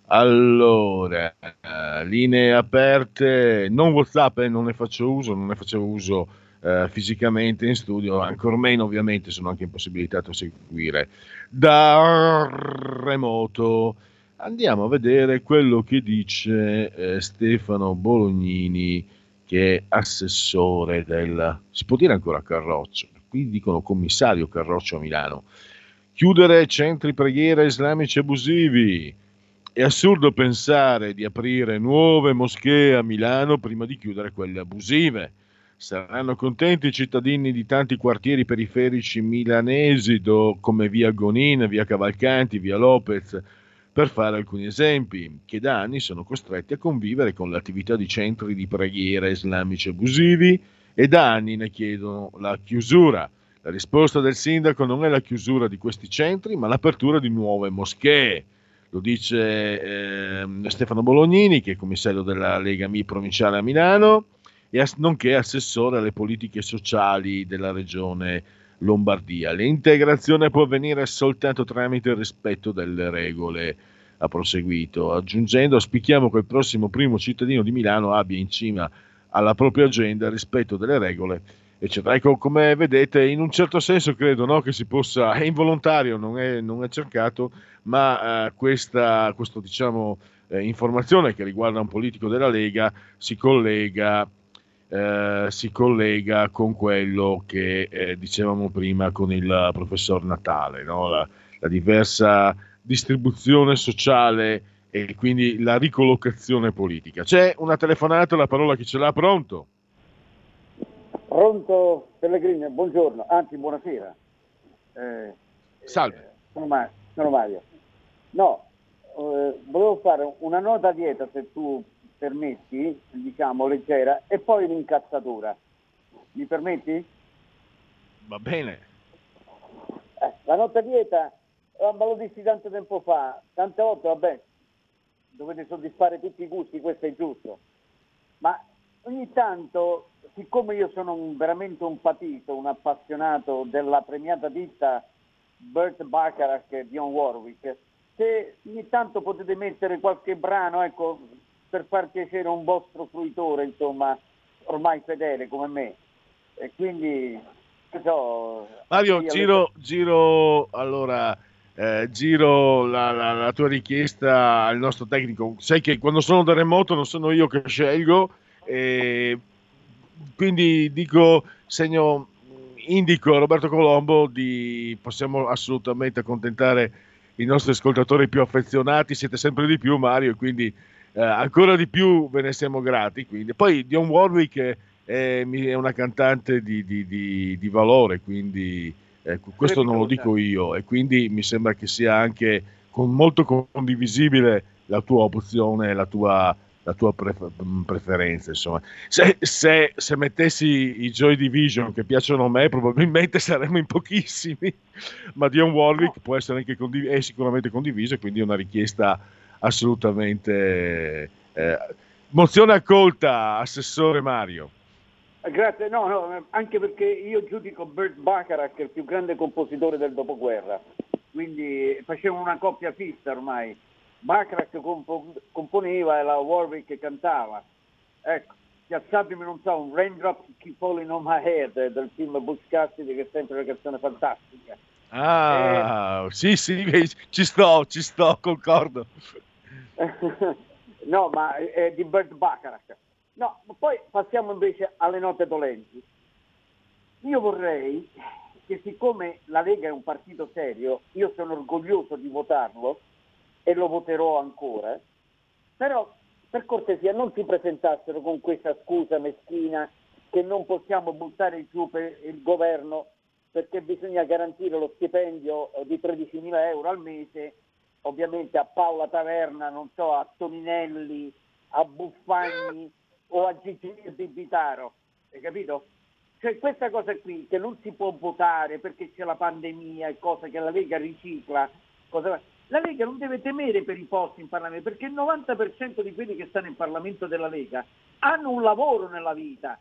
Allora, eh, linee aperte, non WhatsApp, eh, non ne faccio uso, non ne facevo uso eh, fisicamente in studio, ancor meno ovviamente sono anche impossibilitato a seguire da remoto. Andiamo a vedere quello che dice eh, Stefano Bolognini, che è assessore del, si può dire ancora Carroccio, qui dicono commissario Carroccio a Milano. Chiudere centri preghiera islamici abusivi. È assurdo pensare di aprire nuove moschee a Milano prima di chiudere quelle abusive. Saranno contenti i cittadini di tanti quartieri periferici milanesi come via Gonin, via Cavalcanti, via Lopez, per fare alcuni esempi, che da anni sono costretti a convivere con l'attività di centri di preghiera islamici abusivi e da anni ne chiedono la chiusura. La risposta del sindaco non è la chiusura di questi centri, ma l'apertura di nuove moschee. Lo dice eh, Stefano Bolognini, che è commissario della Lega Mi provinciale a Milano, e ass- nonché assessore alle politiche sociali della regione Lombardia. L'integrazione può avvenire soltanto tramite il rispetto delle regole, ha proseguito, aggiungendo auspichiamo che il prossimo primo cittadino di Milano abbia in cima alla propria agenda il rispetto delle regole eccetera. Ecco, come vedete, in un certo senso credo no, che si possa, è involontario, non è, non è cercato, ma eh, questa diciamo, eh, informazione che riguarda un politico della Lega si collega, eh, si collega con quello che eh, dicevamo prima con il professor Natale, no? la, la diversa distribuzione sociale e quindi la ricollocazione politica. C'è una telefonata, la parola chi ce l'ha pronto? Pronto Pellegrini, buongiorno, anzi buonasera. Eh, Salve. eh, sono, Ma- sono Mario. No, eh, volevo fare una nota dieta, se tu permetti, diciamo leggera, e poi un'incazzatura. Mi permetti? Va bene. Eh, la nota dieta, ma lo dissi tanto tempo fa, tante volte, vabbè, dovete soddisfare tutti i gusti, questo è giusto. Ma ogni tanto, siccome io sono un- veramente un patito, un appassionato della premiata ditta Burt Bacharach e Dion Warwick, se ogni tanto potete mettere qualche brano, ecco, per far piacere a un vostro fruitore, insomma, ormai fedele come me. E quindi, so, Mario, io- giro, giro allora, eh, giro la, la- la tua richiesta al nostro tecnico. Sai che quando sono da remoto non sono io che scelgo, e quindi dico, segno, indico a Roberto Colombo di possiamo assolutamente accontentare i nostri ascoltatori più affezionati, siete sempre di più Mario, e quindi eh, ancora di più ve ne siamo grati. Quindi. Poi Dion Warwick è, è- una cantante di, di- di- di valore, quindi ecco, questo non lo dico io e quindi mi sembra che sia anche con- molto condivisibile la tua opzione, la tua, la tua pref- preferenza. Insomma. Se, se- se mettessi i Joy Division che piacciono a me, probabilmente saremmo in pochissimi, ma Dion Warwick può essere anche condiv- è sicuramente condiviso quindi è una richiesta assolutamente... Eh, mozione accolta, Assessore Mario. Eh, Grazie, no, no, anche perché io giudico Burt Bacharach il più grande compositore del dopoguerra, quindi facevano una coppia fissa ormai. Bacharach compo- componeva e la Warwick cantava. Ecco, piazzatemi, non so, un Raindrops Keep Falling on My Head del film Butch Cassidy che è sempre una canzone fantastica. Ah, sì, sì, ci sto, ci sto, concordo. no, ma è di Burt Bacharach. No, poi passiamo invece alle note dolenti. Io vorrei che siccome la Lega è un partito serio, io sono orgoglioso di votarlo e lo voterò ancora, però per cortesia non si presentassero con questa scusa meschina che non possiamo buttare giù per il governo perché bisogna garantire lo stipendio di 13.000 euro al mese, ovviamente a Paola Taverna, non so, a Toninelli, a Buffagni o a Gigi di Vitaro, hai capito? Cioè questa cosa qui che non si può votare perché c'è la pandemia e cose che la Lega ricicla, cosa- la Lega non deve temere per i posti in Parlamento perché il 90% di quelli che stanno in Parlamento della Lega hanno un lavoro nella vita,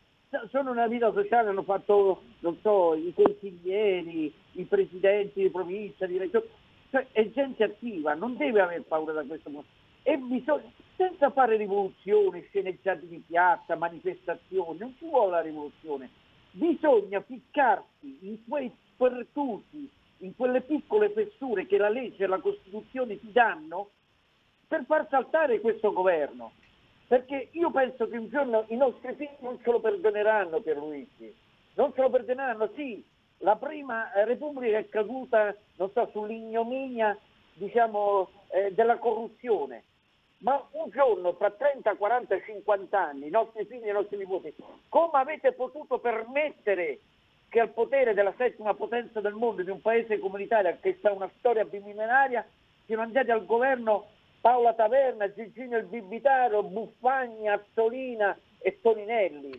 sono nella vita sociale, hanno fatto, non so, i consiglieri, i presidenti di provincia, di regione, cioè è gente attiva, non deve aver paura da questo punto. e bisogna, senza fare rivoluzioni, sceneggiati di piazza, manifestazioni, non ci vuole la rivoluzione, bisogna ficcarsi in quei pertusi, in quelle piccole fessure che la legge e la Costituzione ti danno per far saltare questo governo. Perché io penso che un giorno i nostri figli non ce lo perdoneranno per Luigi, non ce lo perdoneranno, sì, la prima eh, Repubblica è caduta, so, sull'ignominia diciamo, eh, della corruzione, ma un giorno, fra 30, 40, 50 anni, i nostri figli e i nostri nipoti, come avete potuto permettere che al potere della settima potenza del mondo di un paese come l'Italia, che ha una storia bimillenaria, siano andati al governo Paola Taverna, Gigino il Bibitaro, Buffagni, Azzolina e Toninelli.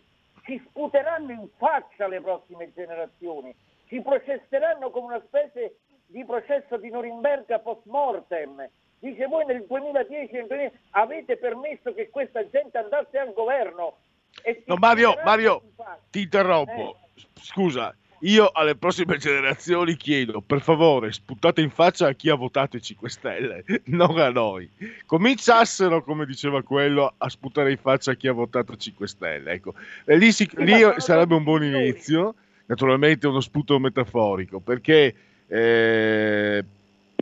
Ci sputeranno in faccia le prossime generazioni, ci processeranno come una specie di processo di Norimberga post mortem. Dice voi nel 2010 nel 2010, avete permesso che questa gente andasse al governo. E No, Mario, Mario, ti interrompo. Scusa, io alle prossime generazioni chiedo, per favore, sputate in faccia a chi ha votato i 5 Stelle, non a noi. Cominciassero, come diceva quello, a sputare in faccia a chi ha votato 5 Stelle. Ecco. E lì, si- lì sarebbe un buon inizio, naturalmente uno sputo metaforico, perché eh,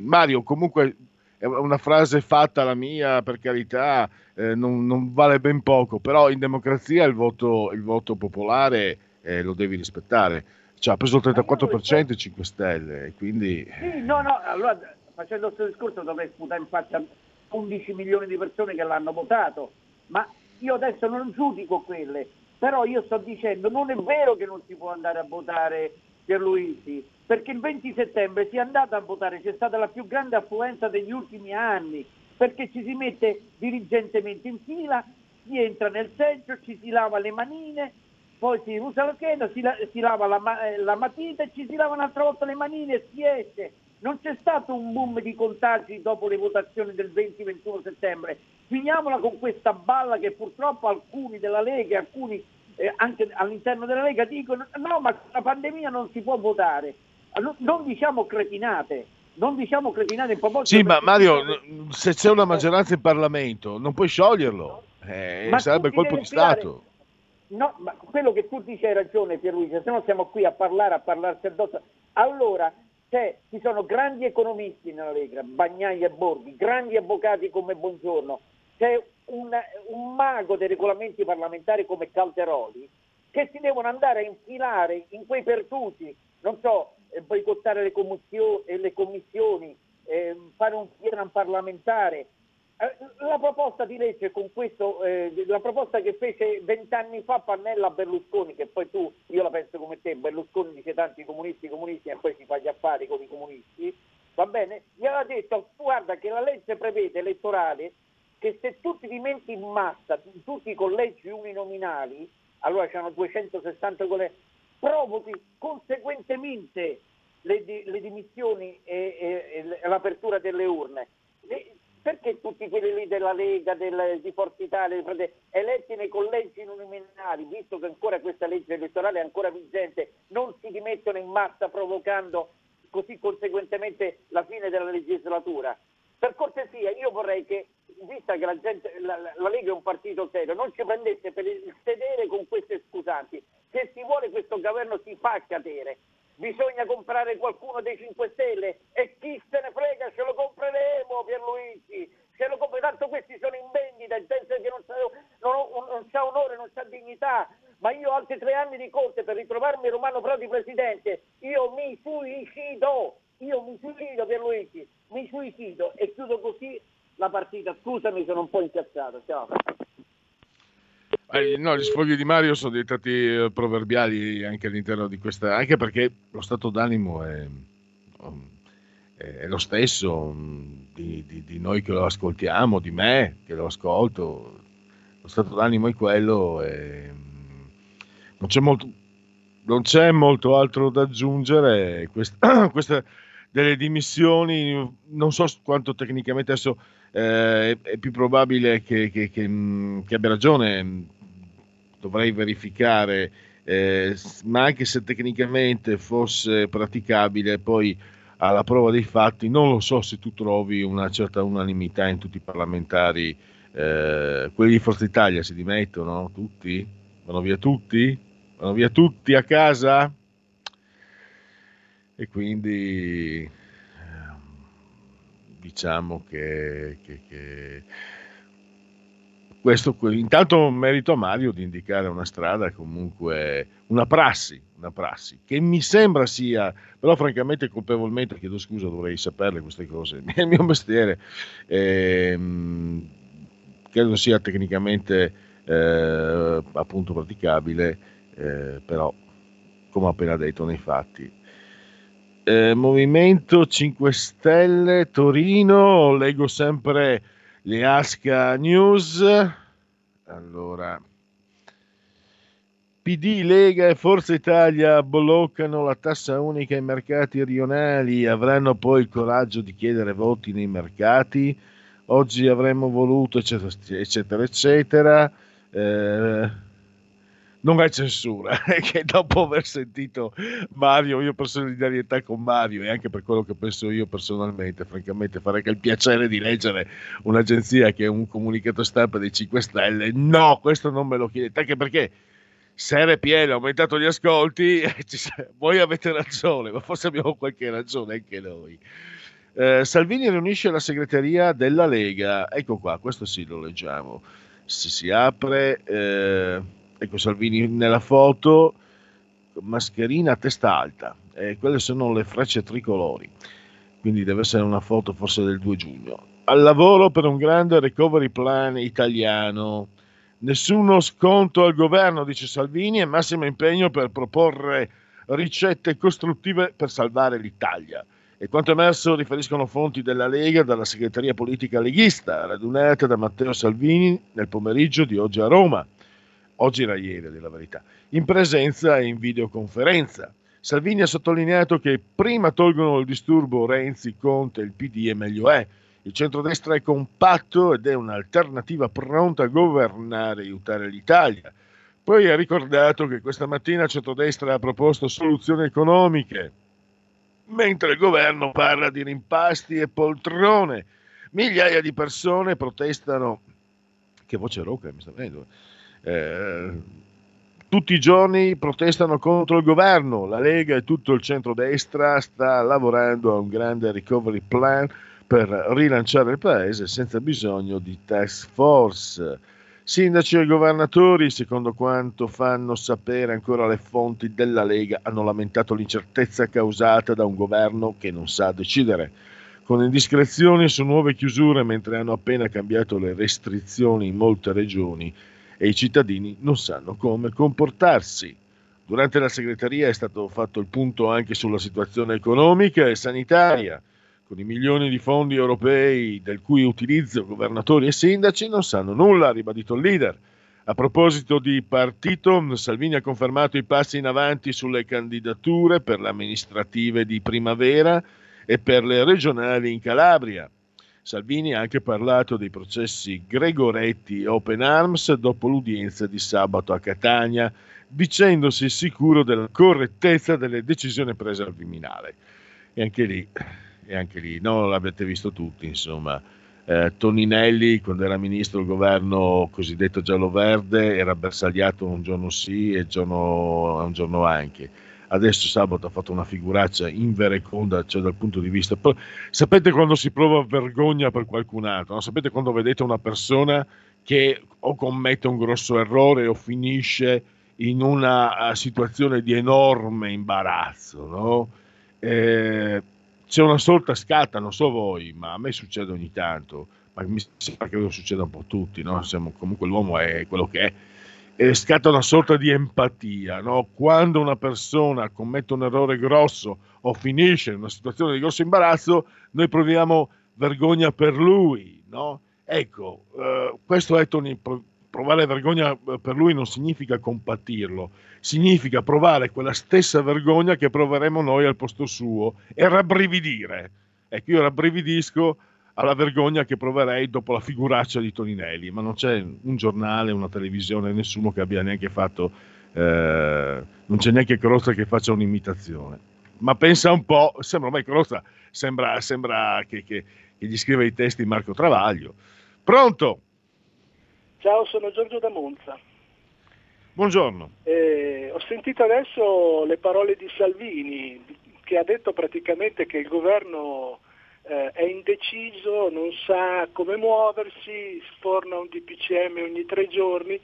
Mario comunque è una frase fatta la mia, per carità, eh, non, non vale ben poco, però in democrazia il voto, il voto popolare eh, lo devi rispettare. Cioè, ha preso il 34% i 5 Stelle, e quindi... Sì, no, no, allora facendo questo discorso dovrei sputare in faccia 11 milioni di persone che l'hanno votato, ma io adesso non giudico quelle, però io sto dicendo non è vero che non si può andare a votare Pierluigi, perché il 20 settembre si è andata a votare, c'è stata la più grande affluenza degli ultimi anni, perché ci si mette dirigentemente in fila, si entra nel seggio, ci si lava le manine, poi si usa la scheda, si, la- si lava la, eh, la matita e ci si lava un'altra volta le manine e si esce. Non c'è stato un boom di contagi dopo le votazioni del 20-21 settembre. Finiamola con questa balla che purtroppo alcuni della Lega alcuni eh, anche all'interno della Lega dicono no ma la pandemia non si può votare. Non, non diciamo cretinate, non diciamo cretinate in proposito. Sì, ma Mario, n- se c'è una maggioranza in Parlamento, non puoi scioglierlo. Eh, sarebbe colpo di Stato. No, ma quello che tu dici hai ragione Pierluigi, se no siamo qui a parlare, a parlarsi addosso. Allora, c'è- ci sono grandi economisti nella Lega, Bagnai e Borghi, grandi avvocati come Buongiorno, c'è un, un mago dei regolamenti parlamentari come Calderoli, che si devono andare a infilare in quei pertusi, non so, eh, boicottare le, commissioni, le commissioni eh, fare un piano parlamentare, eh, La proposta di legge con questo, eh, la proposta che fece vent'anni fa Pannella a Berlusconi, che poi tu, io la penso come te, Berlusconi dice tanti comunisti, comunisti e poi si fa gli affari con i comunisti, va bene? Gli aveva detto, guarda che la legge prevede elettorale che se tu ti dimenti in massa in tutti i collegi uninominali, allora c'erano 260 collegi, provochi conseguentemente le, le dimissioni e, e- e l'apertura delle urne. Le- perché tutti quelli lì della Lega, del- di Forza Italia, eletti nei collegi uninominali, visto che ancora questa legge elettorale è ancora vigente, non si dimettono in massa provocando così conseguentemente la fine della legislatura? Per cortesia, io vorrei che, vista che la, gente, la, la- Lega è un partito serio, non ci prendesse per il sedere con queste scusanti. Se si vuole questo governo si fa cadere. Bisogna comprare qualcuno dei 5 Stelle e chi se ne frega, ce lo compreremo Pierluigi. Se lo compre, tanto questi sono in vendita, in senso che non c'ha, non, non c'ha onore, non c'ha dignità. Ma io altri tre anni di corte per ritrovarmi Romano Prodi presidente. Io mi suicido, io mi suicido Pierluigi, mi suicido e chiudo così la partita. Scusami, sono un po' incazzato. Ciao. Eh, no, gli sfoghi di Mario sono diventati eh, proverbiali anche all'interno di questa, anche perché lo stato d'animo è, è lo stesso um, di, di- di noi che lo ascoltiamo, di me che lo ascolto. Lo stato d'animo è quello e um, non c'è molto, non c'è molto altro da aggiungere. Questa, questa delle dimissioni, non so quanto tecnicamente adesso eh, è, più probabile che, che- che, mh, che abbia ragione, mh, dovrei verificare, eh, ma anche se tecnicamente fosse praticabile, poi alla prova dei fatti, non lo so se tu trovi una certa unanimità in tutti i parlamentari, eh, quelli di Forza Italia si dimettono, tutti? Vanno via tutti? Vanno via tutti a casa? E quindi ehm, diciamo che, che, che questo intanto merito a Mario di indicare una strada, comunque una prassi, una prassi, che mi sembra sia, però francamente colpevolmente, chiedo scusa, dovrei saperle queste cose, è il mio mestiere, ehm, credo sia tecnicamente eh, appunto praticabile, eh, però come ho appena detto nei fatti. Eh, Movimento 5 Stelle Torino, leggo sempre le Asca News. Allora, PD, Lega e Forza Italia bloccano la tassa unica ai mercati rionali, avranno poi il coraggio di chiedere voti nei mercati. Oggi avremmo voluto, eccetera, eccetera, eccetera. Eh, non è censura, che dopo aver sentito Mario, io per solidarietà con Mario e anche per quello che penso io personalmente, francamente farei che il piacere di leggere un'agenzia che è un comunicato stampa dei 5 Stelle, no, questo non me lo chiedete, anche perché se RPL ha aumentato gli ascolti, voi avete ragione, ma forse abbiamo qualche ragione anche noi. Eh, Salvini riunisce la segreteria della Lega, ecco qua, questo sì lo leggiamo, se si apre... Eh, ecco Salvini nella foto, mascherina a testa alta, e quelle sono le frecce tricolori, quindi deve essere una foto forse del 2 giugno. Al lavoro per un grande recovery plan italiano, nessuno sconto al governo, dice Salvini, e massimo impegno per proporre ricette costruttive per salvare l'Italia. E quanto emerso riferiscono fonti della Lega dalla segreteria politica leghista, radunata da Matteo Salvini nel pomeriggio di oggi a Roma oggi era ieri della verità, in presenza e in videoconferenza. Salvini ha sottolineato che prima tolgono il disturbo Renzi, Conte, il PD e meglio è. Il centrodestra è compatto ed è un'alternativa pronta a governare e aiutare l'Italia. Poi ha ricordato che questa mattina il centrodestra ha proposto soluzioni economiche, mentre il governo parla di rimpasti e poltrone. Migliaia di persone protestano. Che voce roca mi sta venendo eh, tutti i giorni protestano contro il governo, la Lega e tutto il centrodestra sta lavorando a un grande recovery plan per rilanciare il paese senza bisogno di task force. Sindaci e governatori, secondo quanto fanno sapere ancora le fonti della Lega, hanno lamentato l'incertezza causata da un governo che non sa decidere. Con indiscrezioni su nuove chiusure mentre hanno appena cambiato le restrizioni in molte regioni e i cittadini non sanno come comportarsi. Durante la segreteria è stato fatto il punto anche sulla situazione economica e sanitaria, con i milioni di fondi europei del cui utilizzo governatori e sindaci non sanno nulla, ha ribadito il leader. A proposito di partito, Salvini ha confermato i passi in avanti sulle candidature per le amministrative di primavera e per le regionali in Calabria. Salvini ha anche parlato dei processi Gregoretti e Open Arms dopo l'udienza di sabato a Catania, dicendosi sicuro della correttezza delle decisioni prese al Viminale. E anche lì, e anche lì no, l'avete visto tutti, insomma. Eh, Toninelli, quando era ministro del governo cosiddetto giallo-verde, era bersagliato un giorno sì e giorno, un giorno anche adesso sabato ha fatto una figuraccia invereconda, cioè dal punto di vista... Sapete quando si prova vergogna per qualcun altro? No? Sapete quando vedete una persona che o commette un grosso errore o finisce in una situazione di enorme imbarazzo, no? eh, c'è una sorta scatta, non so voi, ma a me succede ogni tanto, ma mi sembra che lo succeda un po' a tutti, no? Siamo, comunque l'uomo è quello che è eh, scatta una sorta di empatia. No? Quando una persona commette un errore grosso o finisce in una situazione di grosso imbarazzo, noi proviamo vergogna per lui. No? Ecco, eh, questo è Tony, provare vergogna eh, per lui non significa compatirlo, significa provare quella stessa vergogna che proveremo noi al posto suo e rabbrividire. Ecco, io rabbrividisco alla vergogna che proverei dopo la figuraccia di Toninelli, ma non c'è un giornale, una televisione, nessuno che abbia neanche fatto, eh, non c'è neanche Crozza che faccia un'imitazione. ma pensa un po', sembra ormai conosca, sembra, sembra che, che, che gli scriva i testi Marco Travaglio. Pronto? Ciao, sono Giorgio da Monza. Buongiorno. Eh, ho sentito adesso le parole di Salvini che ha detto praticamente che il governo eh, è indeciso, non sa come muoversi, sforna un DPCM ogni tre giorni.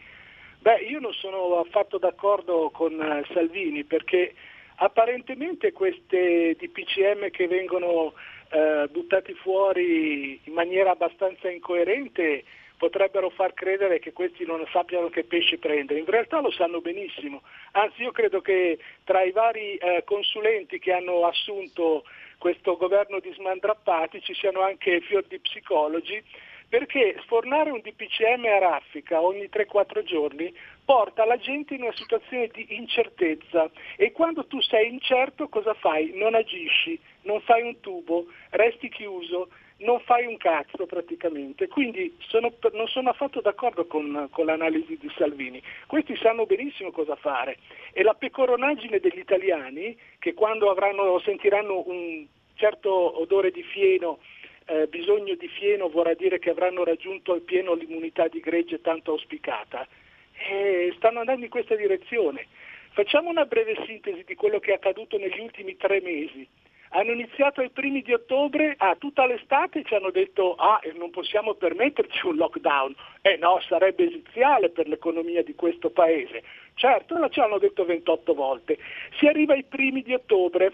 Beh, io non sono affatto d'accordo con eh, Salvini perché apparentemente queste DPCM che vengono eh, buttati fuori in maniera abbastanza incoerente potrebbero far credere che questi non sappiano che pesce prendere. In realtà lo sanno benissimo. Anzi, io credo che tra i vari eh, consulenti che hanno assunto questo governo di smandrappati ci siano anche fior di psicologi perché sfornare un DPCM a raffica ogni 3-4 giorni porta la gente in una situazione di incertezza e quando tu sei incerto cosa fai? Non agisci, non fai un tubo, resti chiuso, non fai un cazzo praticamente. Quindi sono, non sono affatto d'accordo con, con, l'analisi di Salvini. Questi sanno benissimo cosa fare e la pecoronaggine degli italiani che quando avranno, sentiranno un certo odore di fieno eh, bisogno di fieno vorrà dire che avranno raggiunto al pieno l'immunità di gregge tanto auspicata. E stanno andando in questa direzione. Facciamo una breve sintesi di quello che è accaduto negli ultimi tre mesi. Hanno iniziato ai primi di ottobre, ah, tutta l'estate ci hanno detto ah, non possiamo permetterci un lockdown. Eh no, sarebbe esiziale per l'economia di questo paese. Certo, ce l'hanno detto 28 volte. Si arriva ai primi di ottobre,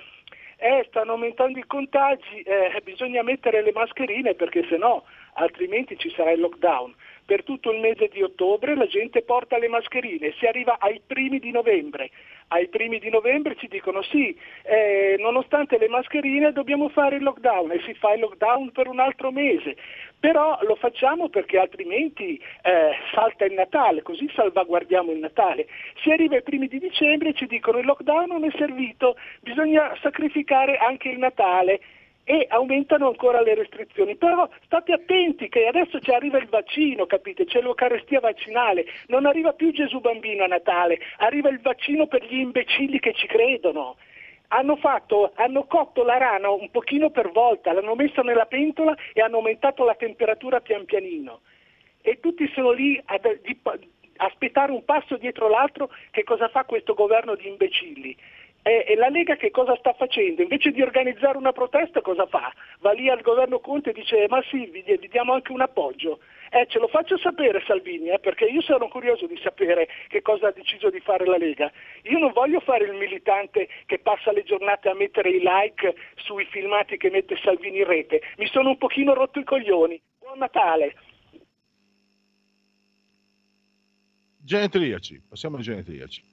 eh, stanno aumentando i contagi, eh, bisogna mettere le mascherine perché se no altrimenti ci sarà il lockdown. Per tutto il mese di ottobre la gente porta le mascherine, si arriva ai primi di novembre. Ai primi di novembre ci dicono sì, eh, nonostante le mascherine dobbiamo fare il lockdown e si fa il lockdown per un altro mese però lo facciamo perché altrimenti eh, salta il Natale, così salvaguardiamo il Natale. Si arriva ai primi di dicembre e ci dicono il lockdown non è servito, bisogna sacrificare anche il Natale e aumentano ancora le restrizioni. Però state attenti che adesso ci arriva il vaccino, capite? C'è l'Eucarestia vaccinale, non arriva più Gesù bambino a Natale, arriva il vaccino per gli imbecilli che ci credono hanno, fatto, hanno cotto la rana un pochino per volta, l'hanno messa nella pentola e hanno aumentato la temperatura pian pianino. E tutti sono lì a aspettare un passo dietro l'altro che cosa fa questo governo di imbecilli. E, e, la Lega che cosa sta facendo? Invece di organizzare una protesta cosa fa? Va lì al governo Conte e dice ma sì, vi, vi diamo anche un appoggio. Eh, ce lo faccio sapere Salvini, eh, perché io sono curioso di sapere che cosa ha deciso di fare la Lega. Io non voglio fare il militante che passa le giornate a mettere i like sui filmati che mette Salvini in rete. Mi sono un pochino rotto i coglioni. Buon Natale. Genetriaci, passiamo ai genetriaci.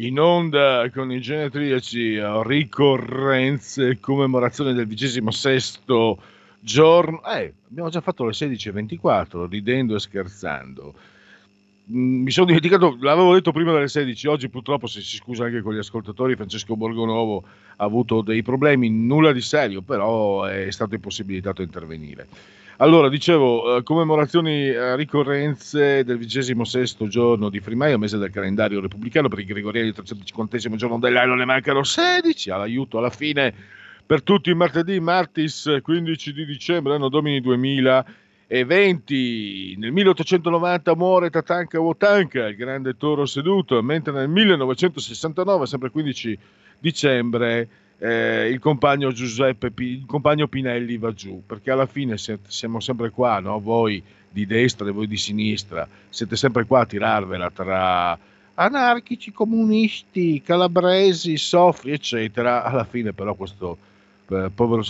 In onda con i genetriaci ricorrenze e commemorazione del vigesimo sesto giorno. Eh, abbiamo già fatto le 16.24, ridendo e scherzando. Mm, mi sono dimenticato, l'avevo detto prima delle 16, oggi purtroppo, se si scusa anche con gli ascoltatori, Francesco Borgonovo ha avuto dei problemi, nulla di serio, però è stato impossibilitato a intervenire. Allora, dicevo, eh, commemorazioni eh, ricorrenze del vigesimo sesto giorno di Frimaio, mese del calendario repubblicano, per i gregoriani il 350 giorno dell'anno ne mancano 16, all'aiuto alla fine per tutti martedì, martis 15 di dicembre, anno domini 2020. Nel 1890 muore Tatanka Wotanka, il grande toro seduto, mentre nel 1969, sempre 15 dicembre, eh, il compagno Giuseppe, il compagno Pinelli va giù, perché alla fine siamo sempre qua, no? voi di destra e voi di sinistra, siete sempre qua a tirarvela tra anarchici, comunisti, calabresi, soffri, eccetera. Alla fine però questo eh, povero,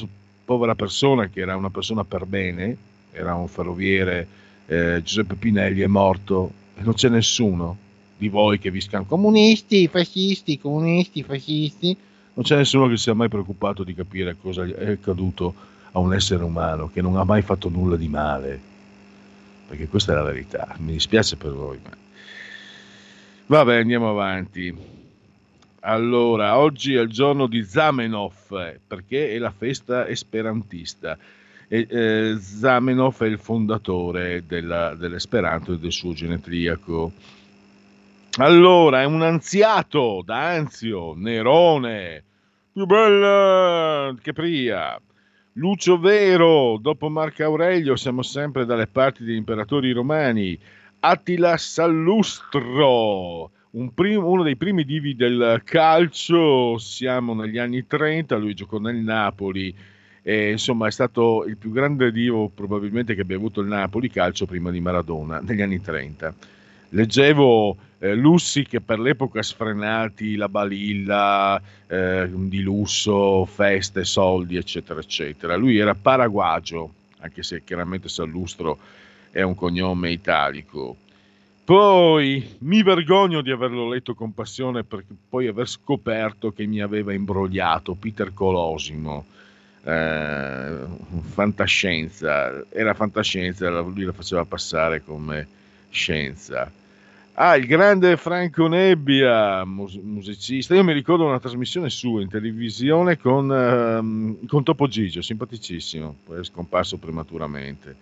povera persona, che era una persona per bene, era un ferroviere, eh, Giuseppe Pinelli, è morto e non c'è nessuno di voi che vi scan comunisti, fascisti, comunisti, fascisti, non c'è nessuno che sia mai preoccupato di capire cosa è accaduto a un essere umano che non ha mai fatto nulla di male, perché questa è la verità, mi dispiace per voi. Ma... Vabbè, andiamo avanti. Allora, oggi è il giorno di Zamenhof, perché è la festa esperantista. E, eh, Zamenhof è il fondatore della, dell'Esperanto e del suo genetriaco. Allora, è un anziato da Anzio, Nerone, più bella che Pria. Lucio Vero, dopo Marco Aurelio siamo sempre dalle parti degli imperatori romani. Attila Sallustro, un prim- uno dei primi divi del calcio, siamo negli anni 30, lui giocò nel Napoli e insomma è stato il più grande divo probabilmente che abbia avuto il Napoli calcio prima di Maradona, negli anni 30. Leggevo eh, lussi che per l'epoca sfrenati, la balilla eh, di lusso, feste, soldi, eccetera, eccetera. Lui era paraguagio, anche se chiaramente Sallustro è un cognome italico. Poi mi vergogno di averlo letto con passione per poi aver scoperto che mi aveva imbrogliato Peter Colosimo. Eh, fantascienza, era fantascienza, lui la faceva passare come scienza. Ah, il grande Franco Nebbia, mus- musicista. Io mi ricordo una trasmissione sua in televisione con, uh, con Topo Gigio, simpaticissimo, poi è scomparso prematuramente.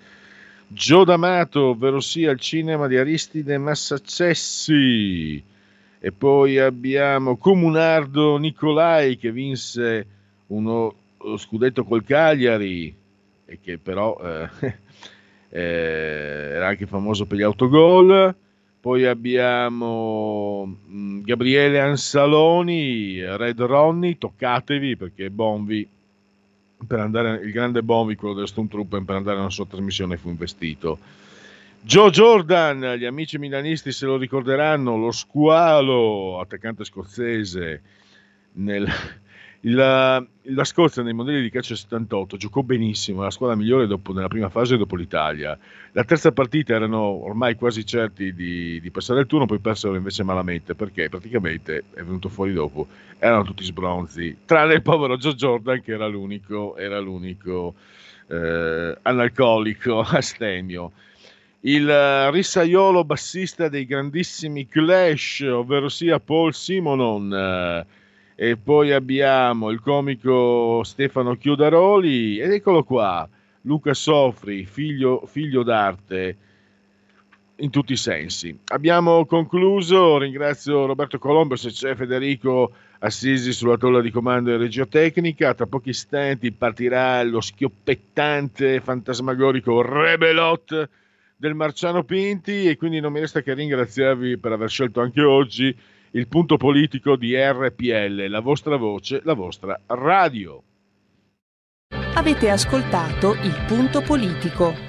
Gio D'Amato, ovvero sia il cinema di Aristide Massaccessi. E poi abbiamo Comunardo Nicolai che vinse uno scudetto col Cagliari e che però eh, eh, era anche famoso per gli autogol poi abbiamo mm, Gabriele Ansaloni, Red Ronnie, toccatevi perché Bonvi, per andare, il grande Bonvi, quello del Stormtrooper, per andare alla sua trasmissione fu investito. Joe Jordan, gli amici milanisti se lo ricorderanno, lo squalo, attaccante scozzese, nel, la, la, Scozia nei mondiali di calcio 78 giocò benissimo, la squadra migliore dopo, nella prima fase dopo l'Italia. La terza partita erano ormai quasi certi di, di, passare il turno, poi persero invece malamente perché praticamente è venuto fuori dopo, erano tutti sbronzi, tranne il povero Joe Jordan che era l'unico, era l'unico eh, analcolico, astemio. Il uh, risaiolo bassista dei grandissimi Clash, ovvero sia Paul Simonon. Uh, e poi abbiamo il comico Stefano Chiodaroli ed eccolo qua, Luca Sofri, figlio, figlio d'arte in tutti i sensi. Abbiamo concluso, ringrazio Roberto Colombo se c'è Federico Assisi sulla tolla di comando in regiotecnica, tra pochi istanti partirà lo schioppettante fantasmagorico Rebelot del Marciano Pinti e quindi non mi resta che ringraziarvi per aver scelto anche oggi il punto politico di RPL, la vostra voce, la vostra radio. Avete ascoltato il punto politico.